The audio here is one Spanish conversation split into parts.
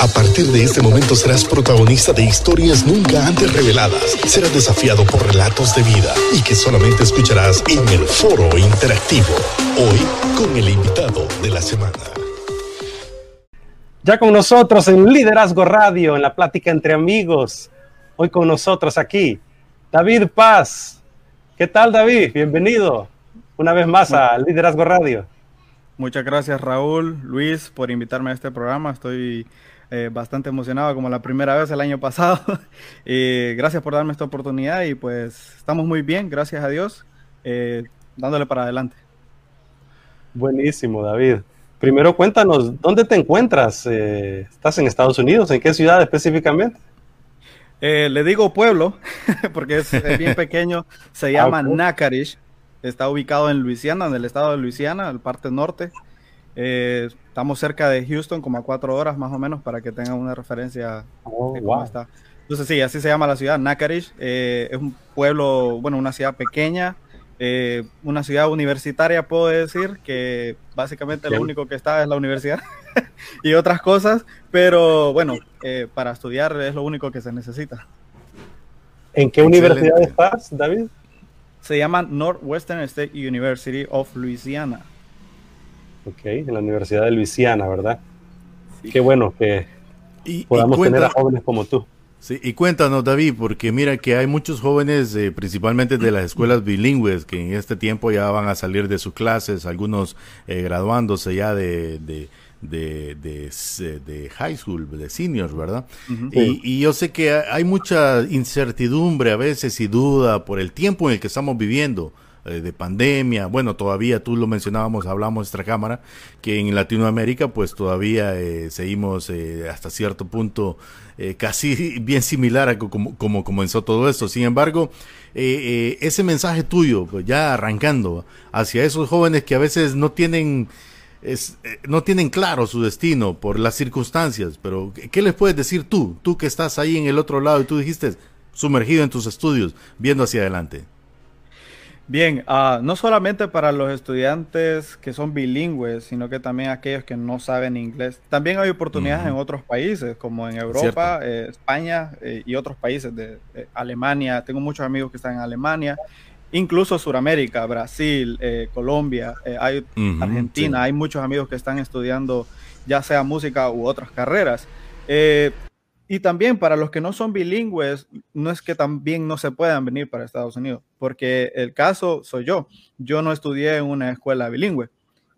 A partir de este momento serás protagonista de historias nunca antes reveladas. Serás desafiado por relatos de vida y que solamente escucharás en el foro interactivo. Hoy con el invitado de la semana. Ya con nosotros en Liderazgo Radio, en la plática entre amigos. Hoy con nosotros aquí, David Paz. ¿Qué tal, David? Bienvenido una vez más a Liderazgo Radio. Muchas gracias, Raúl, Luis, por invitarme a este programa. Estoy eh, bastante emocionado como la primera vez el año pasado. y gracias por darme esta oportunidad y pues estamos muy bien, gracias a Dios, eh, dándole para adelante. Buenísimo, David. Primero cuéntanos, ¿dónde te encuentras? Eh, ¿Estás en Estados Unidos? ¿En qué ciudad específicamente? le digo pueblo, porque es, bien pequeño, se ah, llama Nakarish, está ubicado en Luisiana, en el estado de Luisiana, el parte norte. Eh, estamos cerca de Houston, como a cuatro horas más o menos, para que tengan una referencia oh, de cómo está. Entonces sí, así se llama la ciudad, Nakarish. Eh, es un pueblo, bueno, una ciudad pequeña, eh, una ciudad universitaria, puedo decir, que básicamente lo único que está es la universidad y otras cosas, pero bueno, para estudiar es lo único que se necesita. ¿En qué universidad estás, David? Se llama Northwestern State University of Louisiana. Ok, en la Universidad de Luisiana, ¿verdad? Qué bueno que podamos tener a jóvenes como tú. Sí, y cuéntanos, David, porque mira que hay muchos jóvenes, eh, principalmente de las escuelas bilingües, que en este tiempo ya van a salir de sus clases, algunos eh, graduándose ya de, de, de, high school, de seniors, ¿verdad? y, y, yo sé que hay mucha incertidumbre a veces y duda por el tiempo en el que estamos viviendo. Eh, de pandemia, bueno, todavía tú lo mencionábamos, hablamos nuestra cámara, que en Latinoamérica pues todavía eh, seguimos eh, hasta cierto punto casi bien similar a como, como comenzó todo esto. Sin embargo, ese mensaje tuyo, pues ya arrancando hacia esos jóvenes que a veces no tienen... Es, no tienen claro su destino por las circunstancias, pero ¿qué les puedes decir tú? Tú que estás ahí en el otro lado y tú dijiste sumergido en tus estudios, viendo hacia adelante. Bien, uh, no solamente para los estudiantes que son bilingües, sino que también aquellos que no saben inglés. También hay oportunidades en otros países, como en Europa, eh, España eh, y otros países de, Alemania. Tengo muchos amigos que están en Alemania, incluso Sudamérica, Brasil, eh, Colombia, hay Argentina. Hay muchos amigos que están estudiando ya sea música u otras carreras. Y también para los que no son bilingües, no es que también no se puedan venir para Estados Unidos, porque el caso soy yo. Yo no estudié en una escuela bilingüe.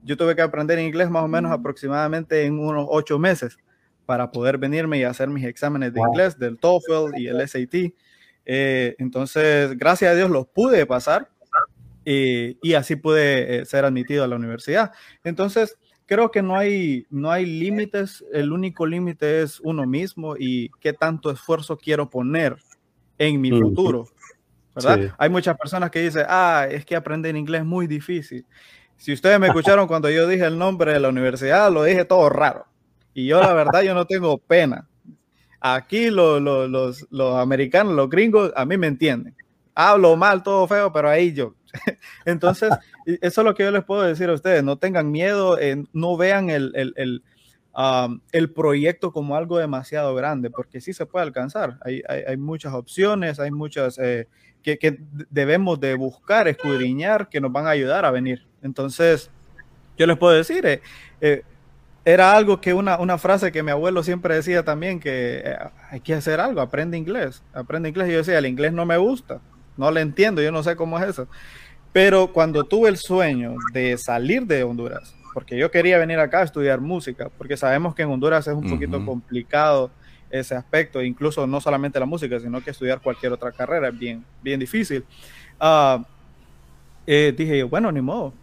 Yo tuve que aprender inglés más o menos aproximadamente en unos ocho meses para poder venirme y hacer mis exámenes de inglés, del TOEFL y el SAT. Eh, entonces, gracias a Dios los pude pasar y, y así pude eh, ser admitido a la universidad. Entonces, creo que no hay, no hay límites, el único límite es uno mismo y qué tanto esfuerzo quiero poner en mi futuro. ¿verdad? Hay muchas personas que dicen, ah, es que aprender inglés es muy difícil. Si ustedes me escucharon cuando yo dije el nombre de la universidad, lo dije todo raro. Y yo la verdad, yo no tengo pena. Aquí los, los, los americanos, los gringos, a mí me entienden. Hablo mal, todo feo, pero ahí yo, Entonces, eso es lo que yo les puedo decir a ustedes. No tengan miedo, eh, no vean el, el, el, proyecto como algo demasiado grande, porque sí se puede alcanzar. Hay, hay, muchas opciones, hay muchas eh, que, que, debemos de buscar, escudriñar, que nos van a ayudar a venir. Entonces, yo les puedo decir, eh, era algo que una, una, frase que mi abuelo siempre decía también, que hay que hacer algo, aprende inglés, aprende inglés. Y yo decía, el inglés no me gusta, no le entiendo, yo no sé cómo es eso. Pero cuando tuve el sueño de salir de Honduras, porque yo quería venir acá a estudiar música, porque sabemos que en Honduras es un poquito complicado ese aspecto, incluso no solamente la música, sino que estudiar cualquier otra carrera es bien, bien difícil. Uh, eh, dije, bueno, ni modo,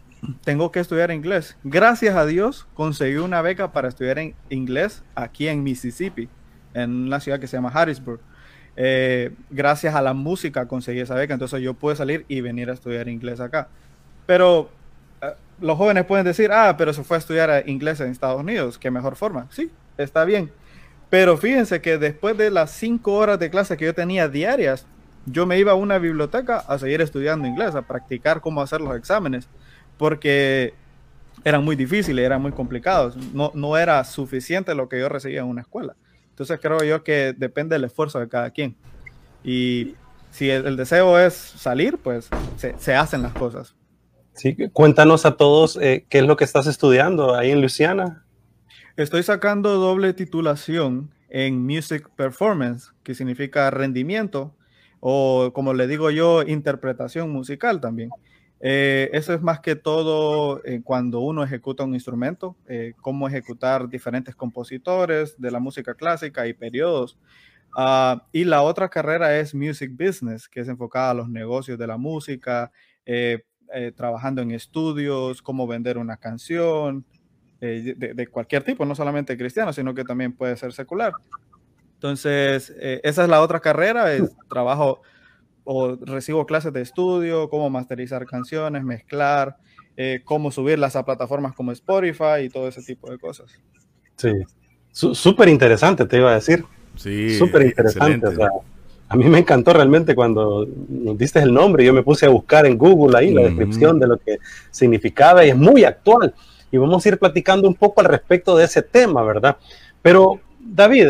tengo que estudiar inglés. Gracias a Dios conseguí una beca para estudiar en inglés aquí en Mississippi, en una ciudad que se llama Harrisburg. Eh, gracias a la música conseguí esa beca, entonces yo pude salir y venir a estudiar inglés acá. Pero eh, los jóvenes pueden decir, ah, pero se fue a estudiar inglés en Estados Unidos, qué mejor forma. Sí, está bien. Pero fíjense que después de las cinco horas de clase que yo tenía diarias, yo me iba a una biblioteca a seguir estudiando inglés, a practicar cómo hacer los exámenes, porque eran muy difíciles, eran muy complicados. No, no era suficiente lo que yo recibía en una escuela. Entonces creo yo que depende del esfuerzo de cada quien. Y si el, deseo es salir, pues se, hacen las cosas. Sí, cuéntanos a todos eh, qué es lo que estás estudiando ahí en Luisiana. Estoy sacando doble titulación en Music Performance, que significa rendimiento, o como le digo yo, interpretación musical también. Eh, eso es más que todo eh, cuando uno ejecuta un instrumento, eh, cómo ejecutar diferentes compositores de la música clásica y periodos. Ah, y la otra carrera es Music Business, que es enfocada a los negocios de la música, trabajando en estudios, cómo vender una canción, de, de, cualquier tipo, no solamente cristiano, sino que también puede ser secular. Entonces, esa es la otra carrera, es trabajo o recibo clases de estudio, cómo masterizar canciones, mezclar, eh, cómo subirlas a plataformas como Spotify y todo ese tipo de cosas. Sí, súper interesante, te iba a decir. Sí, súper interesante. a mí me encantó realmente cuando nos diste el nombre, yo me puse a buscar en Google ahí la descripción de lo que significaba y es muy actual. Y vamos a ir platicando un poco al respecto de ese tema, ¿verdad? Pero, David,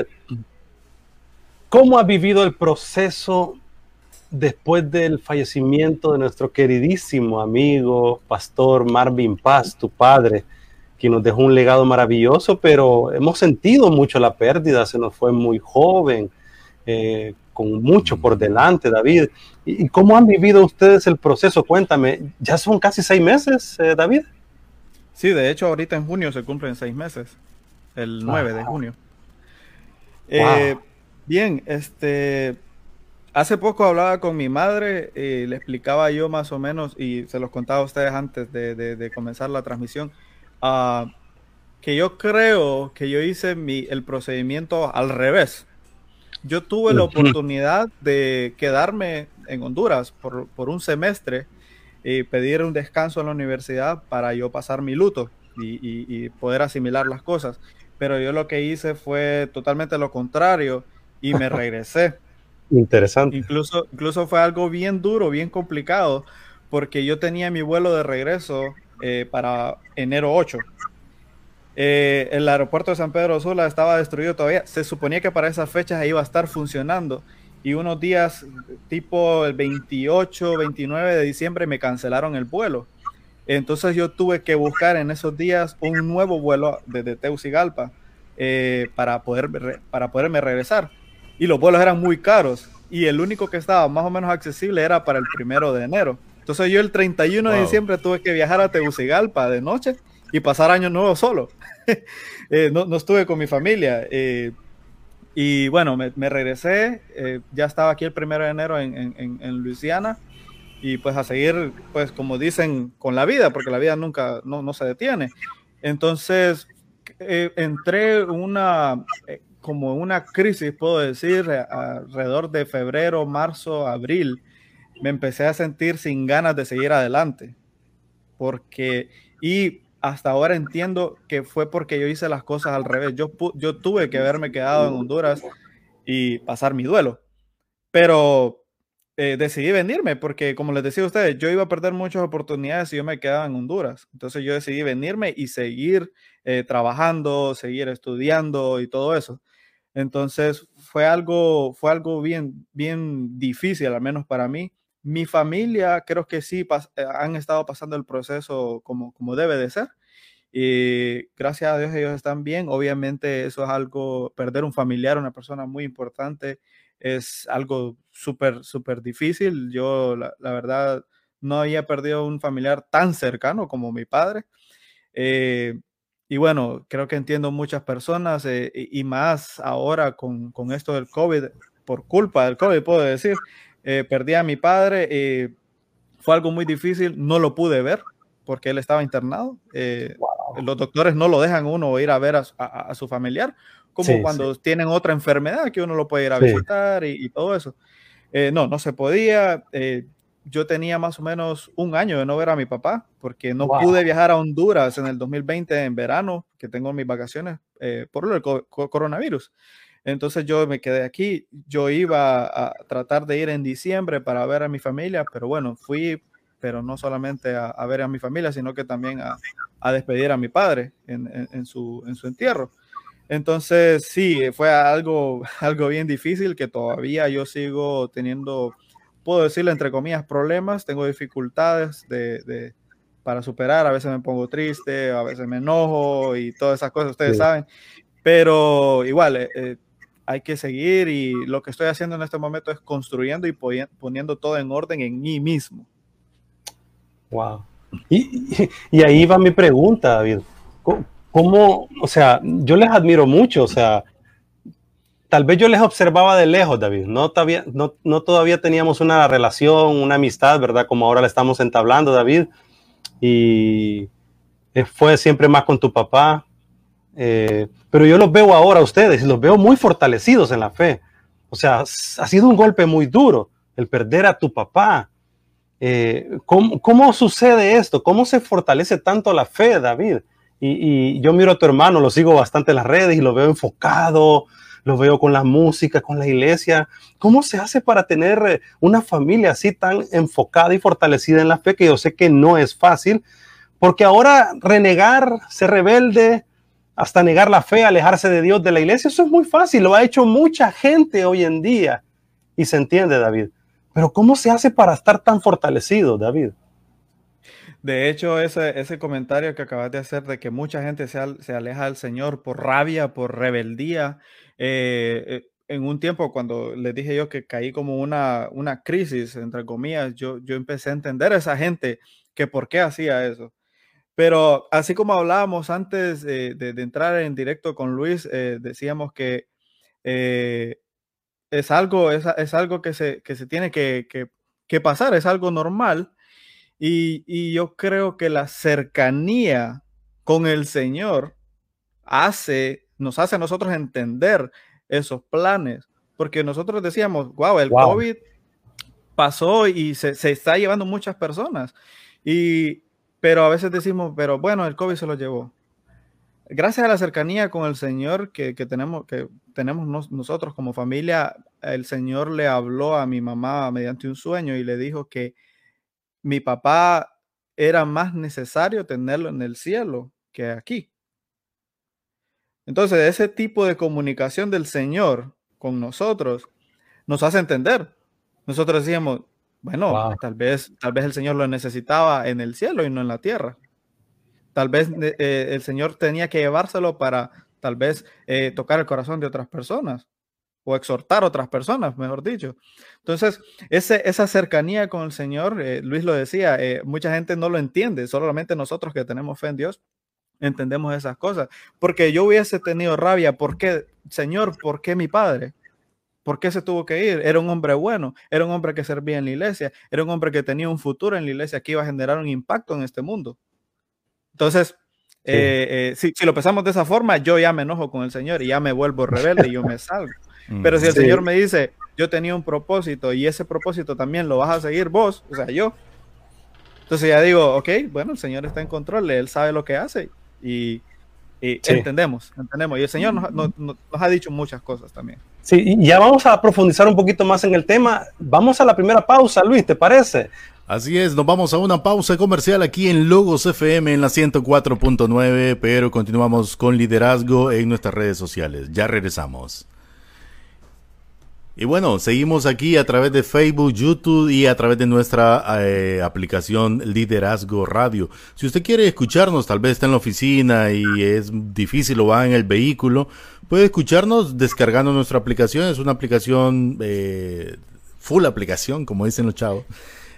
¿cómo ha vivido el proceso después del fallecimiento de nuestro queridísimo amigo, pastor Marvin Paz, tu padre, que nos dejó un legado maravilloso, pero hemos sentido mucho la pérdida, se nos fue muy joven, eh, con mucho por delante, David. ¿Y, cómo han vivido ustedes el proceso? Cuéntame, ya son casi seis meses, eh, David. Sí, de hecho, ahorita en junio se cumplen seis meses, el 9 de junio. Eh, bien, este, Hace poco hablaba con mi madre, y le explicaba yo más o menos, y se los contaba a ustedes antes de, comenzar la transmisión, uh, que yo creo que yo hice mi, el procedimiento al revés. Yo tuve la oportunidad de quedarme en Honduras por, por, un semestre y pedir un descanso en la universidad para yo pasar mi luto y, y poder asimilar las cosas. Pero yo lo que hice fue totalmente lo contrario y me regresé. Interesante. Incluso, incluso fue algo bien duro, bien complicado, porque yo tenía mi vuelo de regreso eh, para enero 8. Eh, el aeropuerto de San Pedro Sula estaba destruido todavía. Se suponía que para esas fechas iba a estar funcionando. Y unos días, tipo el 28, 29 de diciembre, me cancelaron el vuelo. Entonces yo tuve que buscar en esos días un nuevo vuelo desde Teucigalpa eh, para, poder, para poderme regresar y los vuelos eran muy caros y el único que estaba más o menos accesible era para el primero de enero. Entonces yo el 31 de diciembre tuve que viajar a Tegucigalpa de noche y pasar año nuevo solo. Eh, no, no, estuve con mi familia. Eh, y bueno, me, regresé, eh, ya estaba aquí el primero de enero en, en, en, Luisiana y pues a seguir, pues como dicen, con la vida, porque la vida nunca, no, no se detiene. Entonces, entré una, como una crisis, puedo decir, alrededor de febrero, marzo, abril, me empecé a sentir sin ganas de seguir adelante. Porque, y hasta ahora entiendo que fue porque yo hice las cosas al revés. Yo, tuve que haberme quedado en Honduras y pasar mi duelo. Pero eh, decidí venirme porque, como les decía a ustedes, yo iba a perder muchas oportunidades si yo me quedaba en Honduras. Entonces yo decidí venirme y seguir eh, trabajando, seguir estudiando y todo eso. Entonces fue algo, fue algo bien, bien difícil, al menos para mí. Mi familia creo que sí eh, han estado pasando el proceso como, como debe de ser. Y gracias a Dios ellos están bien. Obviamente eso es algo, perder un familiar, una persona muy importante, es algo súper, súper difícil. Yo, la, verdad, no había perdido un familiar tan cercano como mi padre. Eh, y bueno, creo que entiendo muchas personas eh, y más ahora con, con, esto del COVID, por culpa del COVID, puedo decir, eh, perdí a mi padre, eh, fue algo muy difícil, no lo pude ver porque él estaba internado. Los doctores no lo dejan uno ir a ver a, su familiar, como cuando tienen otra enfermedad que uno lo puede ir a visitar y, y, todo eso. no, no se podía yo tenía más o menos un año de no ver a mi papá, porque no pude viajar a Honduras en el 2020 en verano, que tengo mis vacaciones eh, por el coronavirus. Entonces yo me quedé aquí, yo iba a tratar de ir en diciembre para ver a mi familia, pero bueno, fui, pero no solamente a, ver a mi familia, sino que también a, despedir a mi padre en, su, en su entierro. Entonces, sí, fue algo, algo bien difícil que todavía yo sigo teniendo, puedo decirle entre comillas, problemas, tengo dificultades de, para superar, a veces me pongo triste, a veces me enojo y todas esas cosas, ustedes saben, pero igual, eh, eh, hay que seguir y lo que estoy haciendo en este momento es construyendo y poniendo todo en orden en mí mismo. Wow. Y, y ahí va mi pregunta, David. ¿Cómo, o sea, yo les admiro mucho, o sea, tal vez yo les observaba de lejos, David, no todavía, no, no todavía teníamos una relación, una amistad, ¿verdad? Como ahora la estamos entablando, David, y fue siempre más con tu papá, eh, pero yo los veo ahora a ustedes y los veo muy fortalecidos en la fe. O sea, ha sido un golpe muy duro el perder a tu papá. Eh, ¿cómo, ¿Cómo sucede esto? ¿Cómo se fortalece tanto la fe, David? Y, yo miro a tu hermano, lo sigo bastante en las redes y lo veo enfocado, lo veo con la música, con la iglesia. ¿Cómo se hace para tener eh, una familia así tan enfocada y fortalecida en la fe que yo sé que no es fácil? Porque ahora renegar, ser rebelde, hasta negar la fe, alejarse de Dios, de la iglesia, eso es muy fácil, lo ha hecho mucha gente hoy en día. Y se entiende, David. Pero ¿cómo se hace para estar tan fortalecido, David? De hecho, ese, ese comentario que acabas de hacer de que mucha gente se, aleja del Señor por rabia, por rebeldía, eh, eh, en un tiempo cuando les dije yo que caí como una, una crisis, entre comillas, yo, yo empecé a entender a esa gente que por qué hacía eso. Pero así como hablábamos antes de, entrar en directo con Luis, eh, decíamos que es algo, es, algo que se, que se tiene que, que pasar, es algo normal y, yo creo que la cercanía con el Señor hace, nos hace a nosotros entender esos planes. Porque nosotros decíamos, wow, el COVID pasó y se, está llevando muchas personas. Y, pero a veces decimos, pero bueno, el COVID se lo llevó. Gracias a la cercanía con el Señor que, tenemos, que tenemos nosotros como familia, el Señor le habló a mi mamá mediante un sueño y le dijo que mi papá era más necesario tenerlo en el cielo que aquí. Entonces, ese tipo de comunicación del Señor con nosotros nos hace entender. Nosotros decíamos, bueno, tal vez, tal vez el Señor lo necesitaba en el cielo y no en la tierra. Tal vez eh, eh, el Señor tenía que llevárselo para tal vez eh, tocar el corazón de otras personas o exhortar a otras personas, mejor dicho. Entonces, ese, esa cercanía con el Señor, eh, Luis lo decía, eh, mucha gente no lo entiende, solamente nosotros que tenemos fe en Dios entendemos esas cosas. Porque yo hubiese tenido rabia, ¿por qué, Señor, por qué mi padre? ¿Por qué se tuvo que ir? Era un hombre bueno, era un hombre que servía en la iglesia, era un hombre que tenía un futuro en la iglesia que iba a generar un impacto en este mundo. Entonces, eh, si, si, lo pensamos de esa forma, yo ya me enojo con el Señor y ya me vuelvo rebelde y yo me salgo. Pero si el Señor me dice, yo tenía un propósito y ese propósito también lo vas a seguir vos, o sea, yo. Entonces ya digo, ok, bueno, el Señor está en control, Él sabe lo que hace y, entendemos, entendemos. Y el Señor nos, ha dicho muchas cosas también. Sí, y ya vamos a profundizar un poquito más en el tema. Vamos a la primera pausa, Luis, ¿te parece? Así es, nos vamos a una pausa comercial aquí en Logos FM en la 104.9, pero continuamos con liderazgo en nuestras redes sociales. Ya regresamos. Y bueno, seguimos aquí a través de Facebook, YouTube y a través de nuestra eh, aplicación Liderazgo Radio. Si usted quiere escucharnos, tal vez está en la oficina y es difícil o va en el vehículo, puede escucharnos descargando nuestra aplicación. Es una aplicación, eh, full aplicación, como dicen los chavos.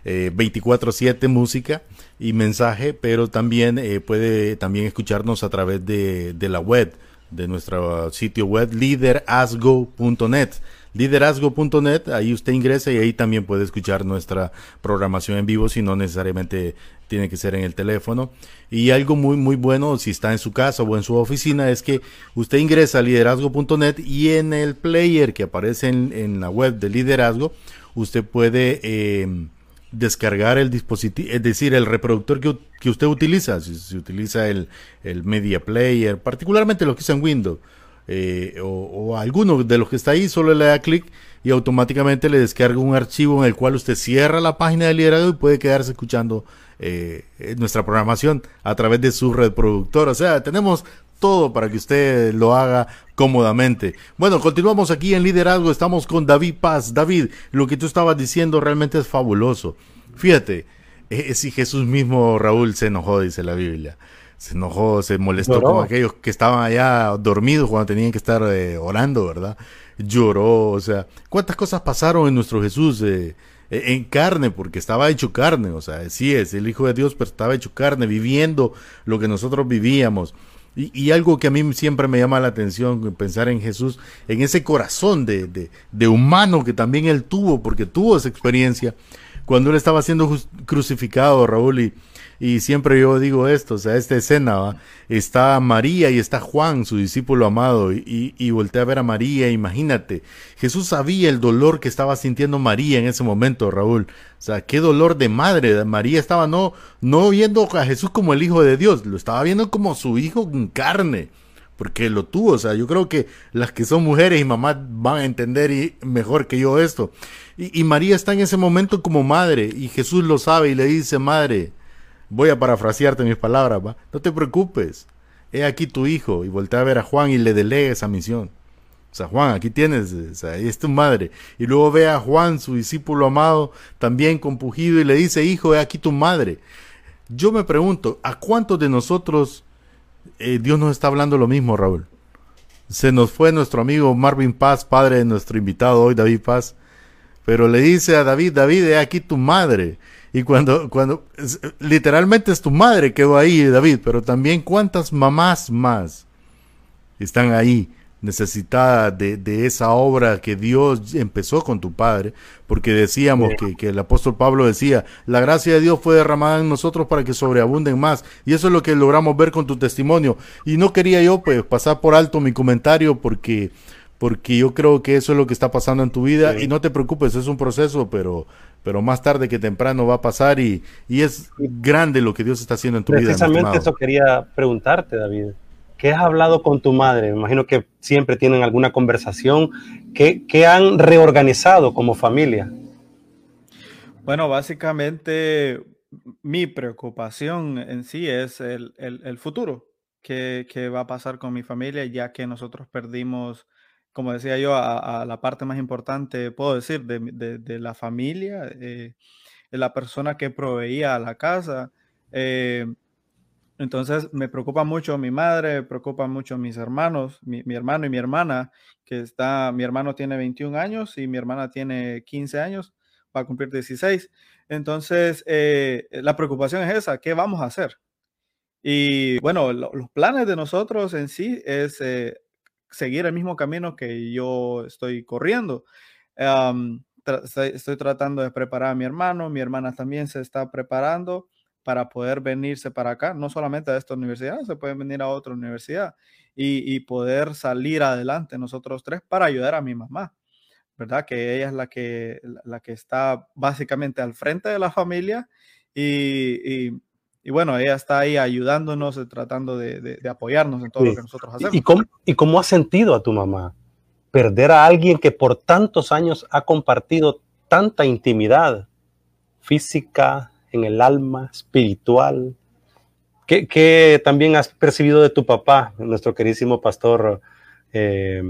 24/7 eh, música y mensaje, pero también puede también escucharnos a través de, de la web, de nuestro sitio web liderazgo.net liderazgo.net, ahí usted ingresa y ahí también puede escuchar nuestra programación en vivo si no necesariamente tiene que ser en el teléfono. Y algo muy muy bueno si está en su casa o en su oficina es que usted ingresa a liderazgo.net y en el player que aparece en, la web de liderazgo, usted puede em, descargar el dispositivo, es decir, el reproductor que, usted utiliza, si, si utiliza el, el media player, particularmente los que usan Windows eh, o, alguno de los que está ahí, solo le da clic y automáticamente le descarga un archivo en el cual usted cierra la página de liderazgo y puede quedarse escuchando eh, nuestra programación a través de su reproductor. O sea, tenemos todo para que usted lo haga cómodamente. Bueno, continuamos aquí en Liderazgo. Estamos con David Paz. David, lo que tú estabas diciendo realmente es fabuloso. Fíjate, eh, si Jesús mismo, Raúl, se enojó, dice la Biblia. Se enojó, se molestó con aquellos que estaban allá dormidos cuando tenían que estar eh, orando, ¿verdad? Lloró, o sea, ¿cuántas cosas pasaron en nuestro Jesús? Eh, e-, en carne, porque estaba hecho carne, o sea, sí es el Hijo de Dios, pero estaba hecho carne, viviendo lo que nosotros vivíamos. Y, algo que a mí siempre me llama la atención, pensar en Jesús, en ese corazón de, de, de humano que también él tuvo, porque tuvo esa experiencia, cuando él estaba siendo crucificado, Raúl, y, y siempre yo digo esto, o sea, esta escena, está María y está Juan, su discípulo amado, y, y voltea a ver a María, imagínate, Jesús sabía el dolor que estaba sintiendo María en ese momento, Raúl. O sea, qué dolor de madre. María estaba no, no viendo a Jesús como el Hijo de Dios, lo estaba viendo como su hijo en carne porque lo tuvo. O sea, yo creo que las que son mujeres y mamás van a entender y mejor que yo esto. Y, y, María está en ese momento como madre y Jesús lo sabe y le dice, madre, voy a parafrasearte mis palabras, no te preocupes, he aquí tu hijo y voltea a ver a Juan y le delega esa misión. O sea, Juan, aquí tienes, o sea, ahí es tu madre. Y luego ve a Juan, su discípulo amado, también compugido y le dice, hijo, he aquí tu madre. Yo me pregunto, ¿a cuántos de nosotros eh, Dios nos está hablando lo mismo, Raúl? Se nos fue nuestro amigo Marvin Paz, padre de nuestro invitado hoy, David Paz, pero le dice a David, David, he aquí tu madre. Y cuando, cuando, literalmente es tu madre quedó ahí, David, pero también cuántas mamás más están ahí necesitada de, de, esa obra que Dios empezó con tu Padre, porque decíamos que, que, el apóstol Pablo decía, la gracia de Dios fue derramada en nosotros para que sobreabunden más, y eso es lo que logramos ver con tu testimonio. Y no quería yo pues pasar por alto mi comentario porque porque yo creo que eso es lo que está pasando en tu vida. Y no te preocupes, es un proceso, pero pero más tarde que temprano va a pasar y, y es grande lo que Dios está haciendo en tu vida. Precisamente eso quería preguntarte, David. ¿Qué has hablado con tu madre? Me imagino que siempre tienen alguna conversación. ¿Qué, qué han reorganizado como familia? Bueno, básicamente mi preocupación en sí es el, el, el futuro. ¿Qué, ¿Qué, va a pasar con mi familia ya que nosotros perdimos, como decía yo, a, a la parte más importante, puedo decir, de, de, de la familia, eh, de la persona que proveía a la casa? Eh, entonces me preocupa mucho mi madre, me preocupa mucho mis hermanos, mi, mi, hermano y mi hermana, que está, mi hermano tiene 21 años y mi hermana tiene 15 años, va a cumplir 16. Entonces, eh, la preocupación es esa, ¿qué vamos a hacer? Y bueno, lo, los planes de nosotros en sí es eh, seguir el mismo camino que yo estoy corriendo. Um, tra estoy tratando de preparar a mi hermano, mi hermana también se está preparando para poder venirse para acá, no solamente a esta universidad, se pueden venir a otra universidad y, y, poder salir adelante nosotros tres para ayudar a mi mamá, ¿verdad? Que ella es la que, la que está básicamente al frente de la familia y, y, y bueno, ella está ahí ayudándonos, eh, tratando de, de, de apoyarnos en todo sí. lo que nosotros hacemos. ¿Y cómo, ¿Y cómo has sentido a tu mamá? Perder a alguien que por tantos años ha compartido tanta intimidad física, en el alma, espiritual. ¿Qué, qué también has percibido de tu papá, nuestro queridísimo pastor eh,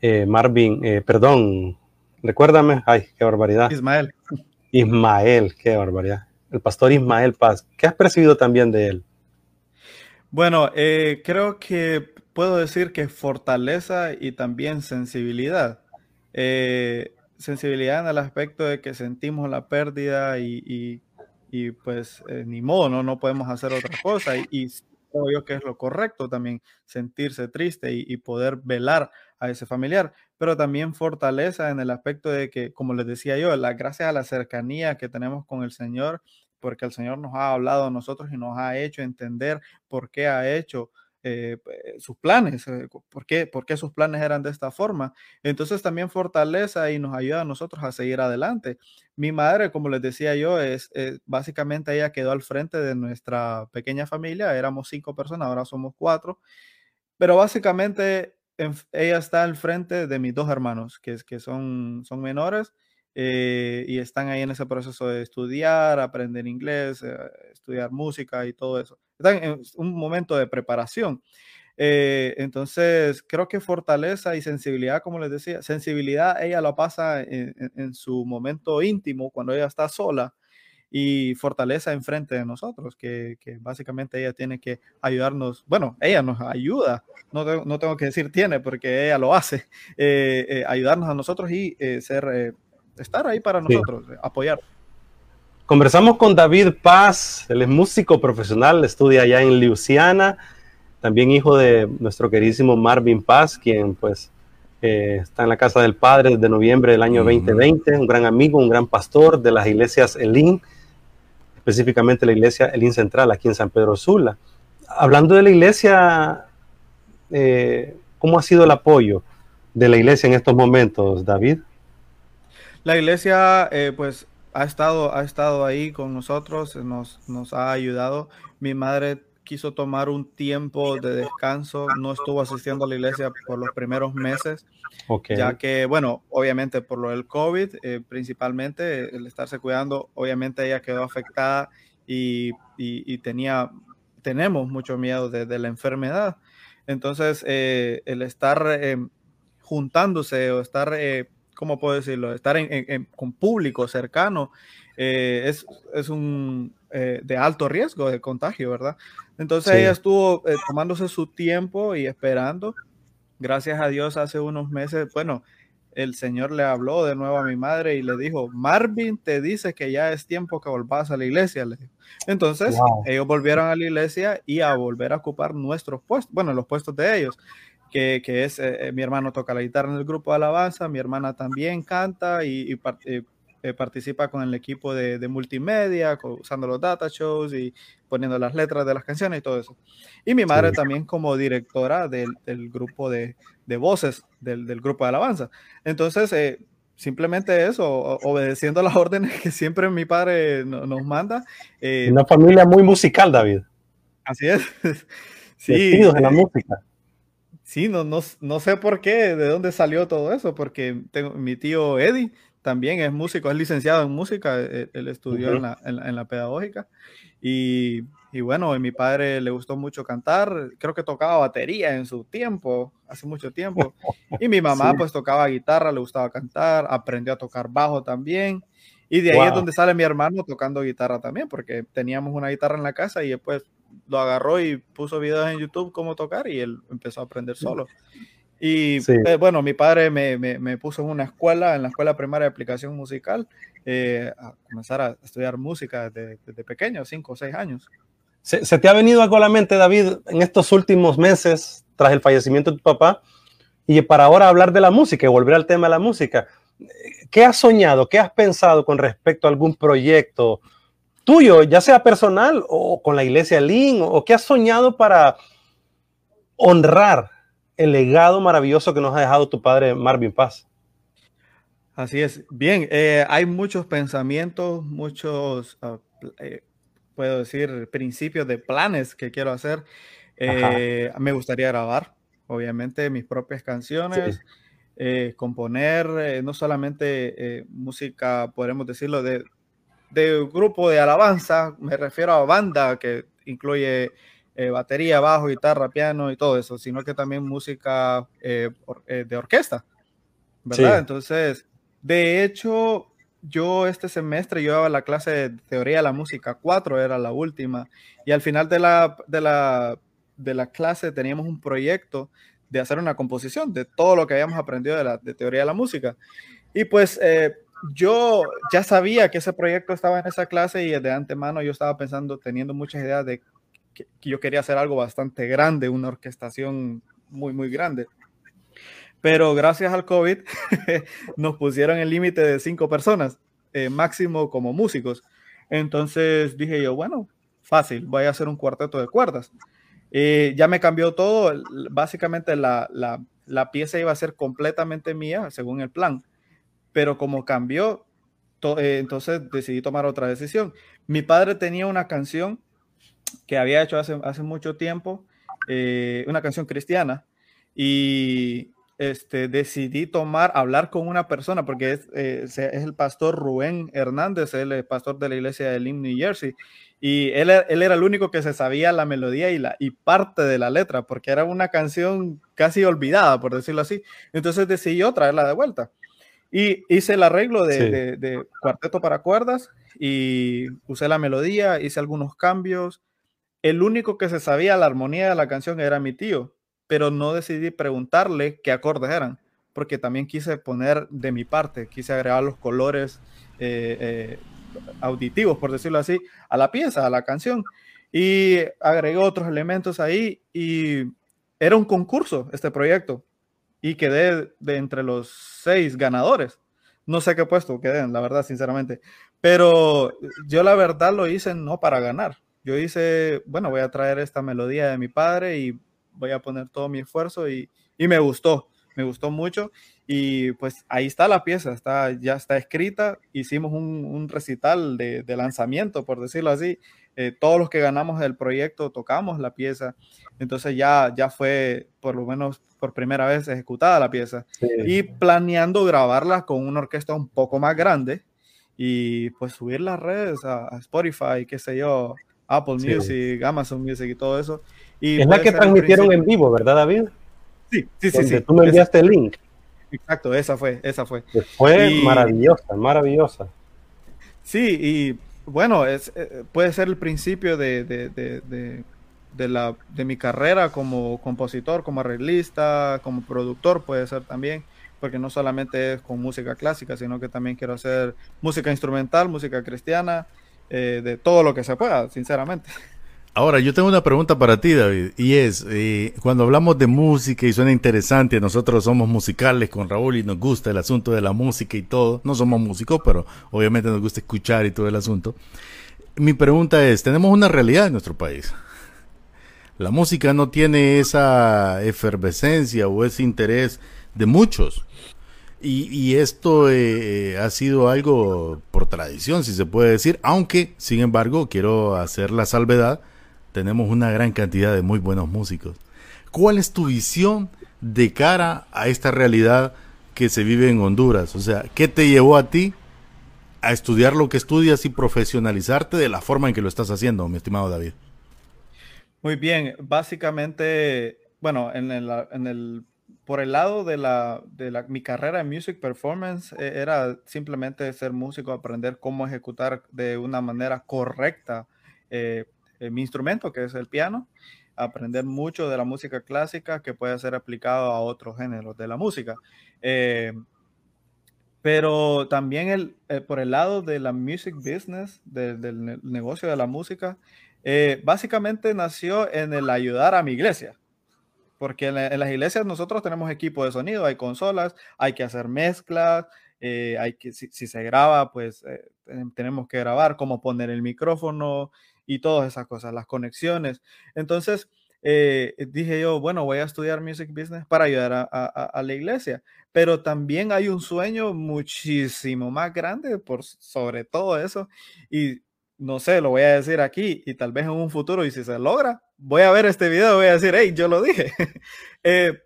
eh, Marvin? Eh, perdón, recuérdame, ay, qué barbaridad. Ismael. Ismael, qué barbaridad. El pastor Ismael Paz, ¿qué has percibido también de él? Bueno, eh, creo que puedo decir que fortaleza y también sensibilidad. Eh, sensibilidad en el aspecto de que sentimos la pérdida y, y, y pues eh, ni modo, ¿no? no podemos hacer otra cosa y, y creo que es lo correcto también sentirse triste y, poder velar a ese familiar, pero también fortaleza en el aspecto de que, como les decía yo, la, gracias a la cercanía que tenemos con el Señor, porque el Señor nos ha hablado a nosotros y nos ha hecho entender por qué ha hecho eh, sus planes, eh, ¿por, qué, por qué sus planes eran de esta forma. Entonces también fortaleza y nos ayuda a nosotros a seguir adelante. Mi madre, como les decía yo, es, es básicamente ella quedó al frente de nuestra pequeña familia, éramos cinco personas, ahora somos cuatro, pero básicamente en, ella está al frente de mis dos hermanos, que, que son, son menores. Eh, y están ahí en ese proceso de estudiar, aprender inglés, eh, estudiar música y todo eso. Están en un momento de preparación. Eh, entonces, creo que fortaleza y sensibilidad, como les decía, sensibilidad ella lo pasa en, su momento íntimo, cuando ella está sola, y fortaleza enfrente de nosotros, que, básicamente ella tiene que ayudarnos, bueno, ella nos ayuda, no, no tengo que decir tiene, porque ella lo hace, ayudarnos a nosotros y ser estar ahí para nosotros, apoyar. Conversamos con David Paz, él es músico profesional, estudia allá en Luisiana, también hijo de nuestro queridísimo Marvin Paz, quien pues eh, está en la casa del padre desde noviembre del año 2020, un gran amigo, un gran pastor de las iglesias Elín, específicamente la iglesia Elín Central aquí en San Pedro Sula. Hablando de la iglesia, eh, ¿cómo ha sido el apoyo de la iglesia en estos momentos, David? La iglesia, eh, pues, ha estado, ha estado ahí con nosotros, nos, nos ha ayudado. Mi madre quiso tomar un tiempo de descanso, no estuvo asistiendo a la iglesia por los primeros meses, ya que, bueno, obviamente por lo del COVID, eh, principalmente el estarse cuidando, obviamente ella quedó afectada y, y, tenía, tenemos mucho miedo de, la enfermedad. Entonces, eh, el estar juntándose o estar ¿cómo puedo decirlo? Estar con público cercano eh, es, es, un eh, de alto riesgo de contagio, ¿verdad? Entonces ella estuvo eh, tomándose su tiempo y esperando. Gracias a Dios hace unos meses, bueno, el Señor le habló de nuevo a mi madre y le dijo, Marvin te dice que ya es tiempo que volvás a la iglesia. Entonces ellos volvieron a la iglesia y a volver a ocupar nuestros puestos, bueno, los puestos de ellos que, es, eh, eh, mi hermano toca la guitarra en el grupo de alabanza, mi hermana también canta y, eh, participa con el equipo de, multimedia, usando los data shows y poniendo las letras de las canciones y todo eso. Y mi madre también como directora del, grupo de, voces del, grupo de alabanza. Entonces, simplemente eso, obedeciendo las órdenes que siempre mi padre nos manda. Una familia muy musical, David. Así es. sí. en la música. Sí, no, no, no, sé por qué, de dónde salió todo eso, porque tengo, mi tío Eddie también es músico, es licenciado en música, e, él, estudió en, la, en, la, pedagógica y, y, bueno, a mi padre le gustó mucho cantar, creo que tocaba batería en su tiempo, hace mucho tiempo, y mi mamá pues tocaba guitarra, le gustaba cantar, aprendió a tocar bajo también, y de ahí es donde sale mi hermano tocando guitarra también, porque teníamos una guitarra en la casa y después lo agarró y puso videos en YouTube cómo tocar y él empezó a aprender solo. Y eh, bueno, mi padre me, me, puso en una escuela, en la escuela primaria de aplicación musical, eh, a comenzar a estudiar música desde, pequeño, cinco o seis años. ¿Se, ¿Se, te ha venido algo a la mente, David, en estos últimos meses, tras el fallecimiento de tu papá, y para ahora hablar de la música y volver al tema de la música? ¿Qué has soñado, qué has pensado con respecto a algún proyecto tuyo, ya sea personal o con la iglesia Lin, o qué has soñado para honrar el legado maravilloso que nos ha dejado tu padre Marvin Paz. Así es. Bien, eh, hay muchos pensamientos, muchos, ah, eh, puedo decir, principios de planes que quiero hacer. Eh, me gustaría grabar, obviamente, mis propias canciones. componer no solamente música, podemos decirlo, de, de grupo de alabanza, me refiero a banda que incluye eh, batería, bajo, guitarra, piano y todo eso, sino que también música eh, eh, de orquesta, ¿verdad? Entonces, de hecho, yo este semestre yo la clase de teoría de la música 4, era la última, y al final de la, de la, de la clase teníamos un proyecto de hacer una composición de todo lo que habíamos aprendido de la de teoría de la música. Y pues yo ya sabía que ese proyecto estaba en esa clase y de antemano yo estaba pensando, teniendo muchas ideas de que, yo quería hacer algo bastante grande, una orquestación muy, muy grande. Pero gracias al COVID nos pusieron el límite de cinco personas, eh, máximo como músicos. Entonces dije yo, bueno, fácil, voy a hacer un cuarteto de cuerdas. Eh, ya me cambió todo, básicamente la, la, la pieza iba a ser completamente mía, según el plan pero como cambió, eh, entonces decidí tomar otra decisión. Mi padre tenía una canción que había hecho hace, hace mucho tiempo, eh, una canción cristiana, y este, decidí tomar, hablar con una persona, porque es, eh, es el pastor Rubén Hernández, es pastor de la iglesia de Lim, New Jersey, y él, él, era el único que se sabía la melodía y, la, y parte de la letra, porque era una canción casi olvidada, por decirlo así. Entonces decidí traerla de vuelta. Y hice el arreglo de, de, cuarteto para cuerdas y usé la melodía, hice algunos cambios. El único que se sabía la armonía de la canción era mi tío, pero no decidí preguntarle qué acordes eran, porque también quise poner de mi parte, quise agregar los colores eh, eh, auditivos, por decirlo así, a la pieza, a la canción. Y agregué otros elementos ahí y era un concurso este proyecto y quedé de entre los seis ganadores. No sé qué puesto quedé, la verdad, sinceramente. Pero yo la verdad lo hice no para ganar. Yo hice, bueno, voy a traer esta melodía de mi padre y voy a poner todo mi esfuerzo y, y me gustó, me gustó mucho y pues ahí está la pieza, está, ya está escrita, hicimos un, recital de, lanzamiento, por decirlo así, eh, todos los que ganamos el proyecto tocamos la pieza, entonces ya, ya fue por lo menos por primera vez ejecutada la pieza sí. y planeando grabarla con una orquesta un poco más grande y pues subir las redes a, a Spotify, qué sé yo, Apple sí. Music, Amazon Music y todo eso. Y es la que transmitieron en vivo, ¿verdad, David? Sí, sí, sí. sí. Tú me enviaste el link. Exacto, esa fue, esa fue. Fue y, maravillosa, maravillosa. Sí, y bueno, es, eh, puede ser el principio de, de, de, de, la, de mi carrera como compositor, como arreglista, como productor, puede ser también, porque no solamente es con música clásica, sino que también quiero hacer música instrumental, música cristiana, eh, de todo lo que se pueda, sinceramente. Ahora, yo tengo una pregunta para ti, David, y es, eh, cuando hablamos de música y suena interesante, nosotros somos musicales con Raúl y nos gusta el asunto de la música y todo, no somos músicos, pero obviamente nos gusta escuchar y todo el asunto. Mi pregunta es, tenemos una realidad en nuestro país. La música no tiene esa efervescencia o ese interés de muchos. Y, esto eh, ha sido algo por tradición, si se puede decir, aunque, sin embargo, quiero hacer la salvedad tenemos una gran cantidad de muy buenos músicos. ¿Cuál es tu visión de cara a esta realidad que se vive en Honduras? O sea, ¿qué te llevó a ti a estudiar lo que estudias y profesionalizarte de la forma en que lo estás haciendo, mi estimado David? Muy bien, básicamente, bueno, en el, en el por el lado de, la, de la, mi carrera en Music Performance, eh, era simplemente ser músico, aprender cómo ejecutar de una manera correcta eh, eh, mi instrumento, que es el piano, aprender mucho de la música clásica que puede ser aplicado a otros géneros de la música. Eh, pero también el, eh, por el lado de la music business, de, del negocio de la música, básicamente nació en el ayudar a mi iglesia. Porque en, la, en, las iglesias nosotros tenemos equipo de sonido, hay consolas, hay que hacer mezclas, hay que, si, si, se graba, pues tenemos que grabar, cómo poner el micrófono, y todas esas cosas, las conexiones. Entonces, eh, dije yo, bueno, voy a estudiar Music Business para ayudar a, la iglesia, pero también hay un sueño muchísimo más grande por sobre todo eso y no sé, lo voy a decir aquí y tal vez en un futuro y si se logra, voy a ver este video voy a decir, hey, yo lo dije. eh,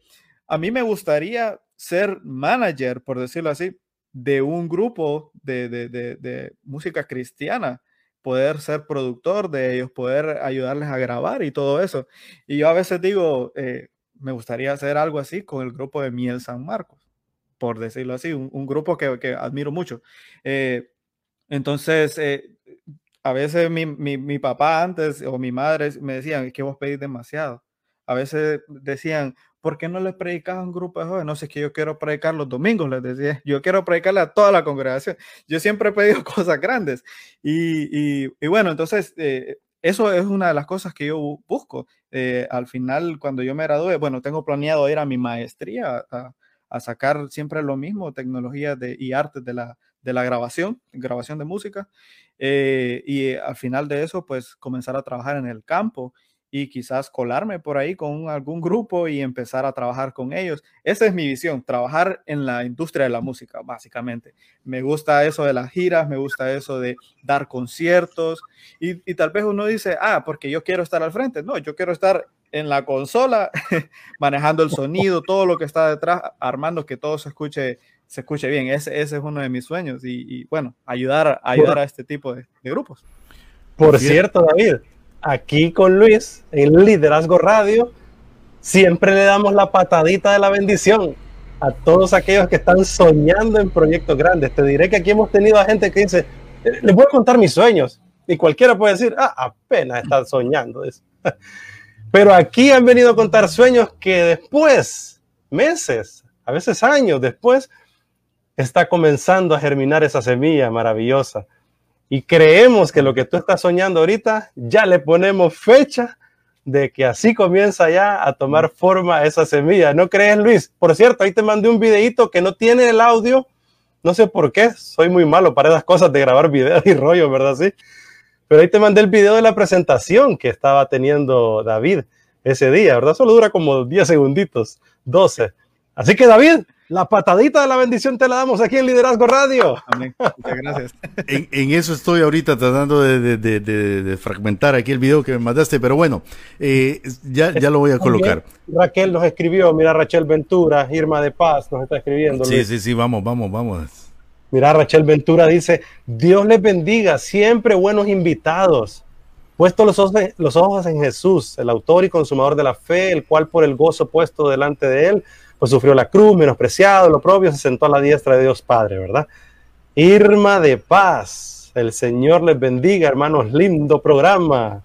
a mí me gustaría ser manager, por decirlo así, de un grupo de, de, de música cristiana poder ser productor de ellos, poder ayudarles a grabar y todo eso. Y yo a veces digo, eh, me gustaría hacer algo así con el grupo de Miel San Marcos, por decirlo así, un, un grupo que, que, admiro mucho. Eh, entonces, eh, a veces mi, mi, mi, papá antes o mi madre me decían que vos pedís demasiado. A veces decían, ¿por qué no les predicas a un grupo de jóvenes? No sé, es que yo quiero predicar los domingos, les decía. Yo quiero predicarle a toda la congregación. Yo siempre he pedido cosas grandes. Y, y, y bueno, entonces, eh, eso es una de las cosas que yo busco. Eh, al final, cuando yo me gradúe, bueno, tengo planeado ir a mi maestría a, sacar siempre lo mismo, tecnología de, y artes de la, de la grabación, grabación de música. Eh, y al final de eso, pues comenzar a trabajar en el campo y quizás colarme por ahí con algún grupo y empezar a trabajar con ellos. Esa es mi visión, trabajar en la industria de la música, básicamente. Me gusta eso de las giras, me gusta eso de dar conciertos y, y tal vez uno dice, ah, porque yo quiero estar al frente. No, yo quiero estar en la consola, manejando el sonido, todo lo que está detrás, armando que todo se escuche, se escuche bien. Ese, ese es uno de mis sueños y, bueno, ayudar, ayudar a este tipo de, grupos. Por cierto, David, aquí con Luis, en Liderazgo Radio, siempre le damos la patadita de la bendición a todos aquellos que están soñando en proyectos grandes. Te diré que aquí hemos tenido a gente que dice, eh, les voy a contar mis sueños. Y cualquiera puede decir, ah, apenas están soñando. Pero aquí han venido a contar sueños que después, meses, a veces años después, está comenzando a germinar esa semilla maravillosa. Y creemos que lo que tú estás soñando ahorita, ya le ponemos fecha de que así comienza ya a tomar forma esa semilla. ¿No crees, Luis? Por cierto, ahí te mandé un videito que no tiene el audio. No sé por qué, soy muy malo para esas cosas de grabar videos y rollo, ¿verdad? Sí. Pero ahí te mandé el video de la presentación que estaba teniendo David ese día, ¿verdad? Solo dura como 10 segunditos, 12. Así que David, la patadita de la bendición te la damos aquí en Liderazgo Radio. Amén. Muchas gracias. en, eso estoy ahorita tratando de, fragmentar aquí el video que me mandaste, pero bueno, eh, ya, ya lo voy a colocar. Raquel nos escribió, mira Rachel Ventura, Irma de Paz nos está escribiendo. Sí, sí, sí, vamos, vamos, vamos. Mira, Rachel Ventura dice, Dios les bendiga, siempre buenos invitados. Puesto los ojos, los ojos en Jesús, el autor y consumador de la fe, el cual por el gozo puesto delante de él, pues sufrió la cruz, menospreciado, lo propio, se sentó a la diestra de Dios Padre, ¿verdad? Irma de paz, el Señor les bendiga, hermanos, lindo programa.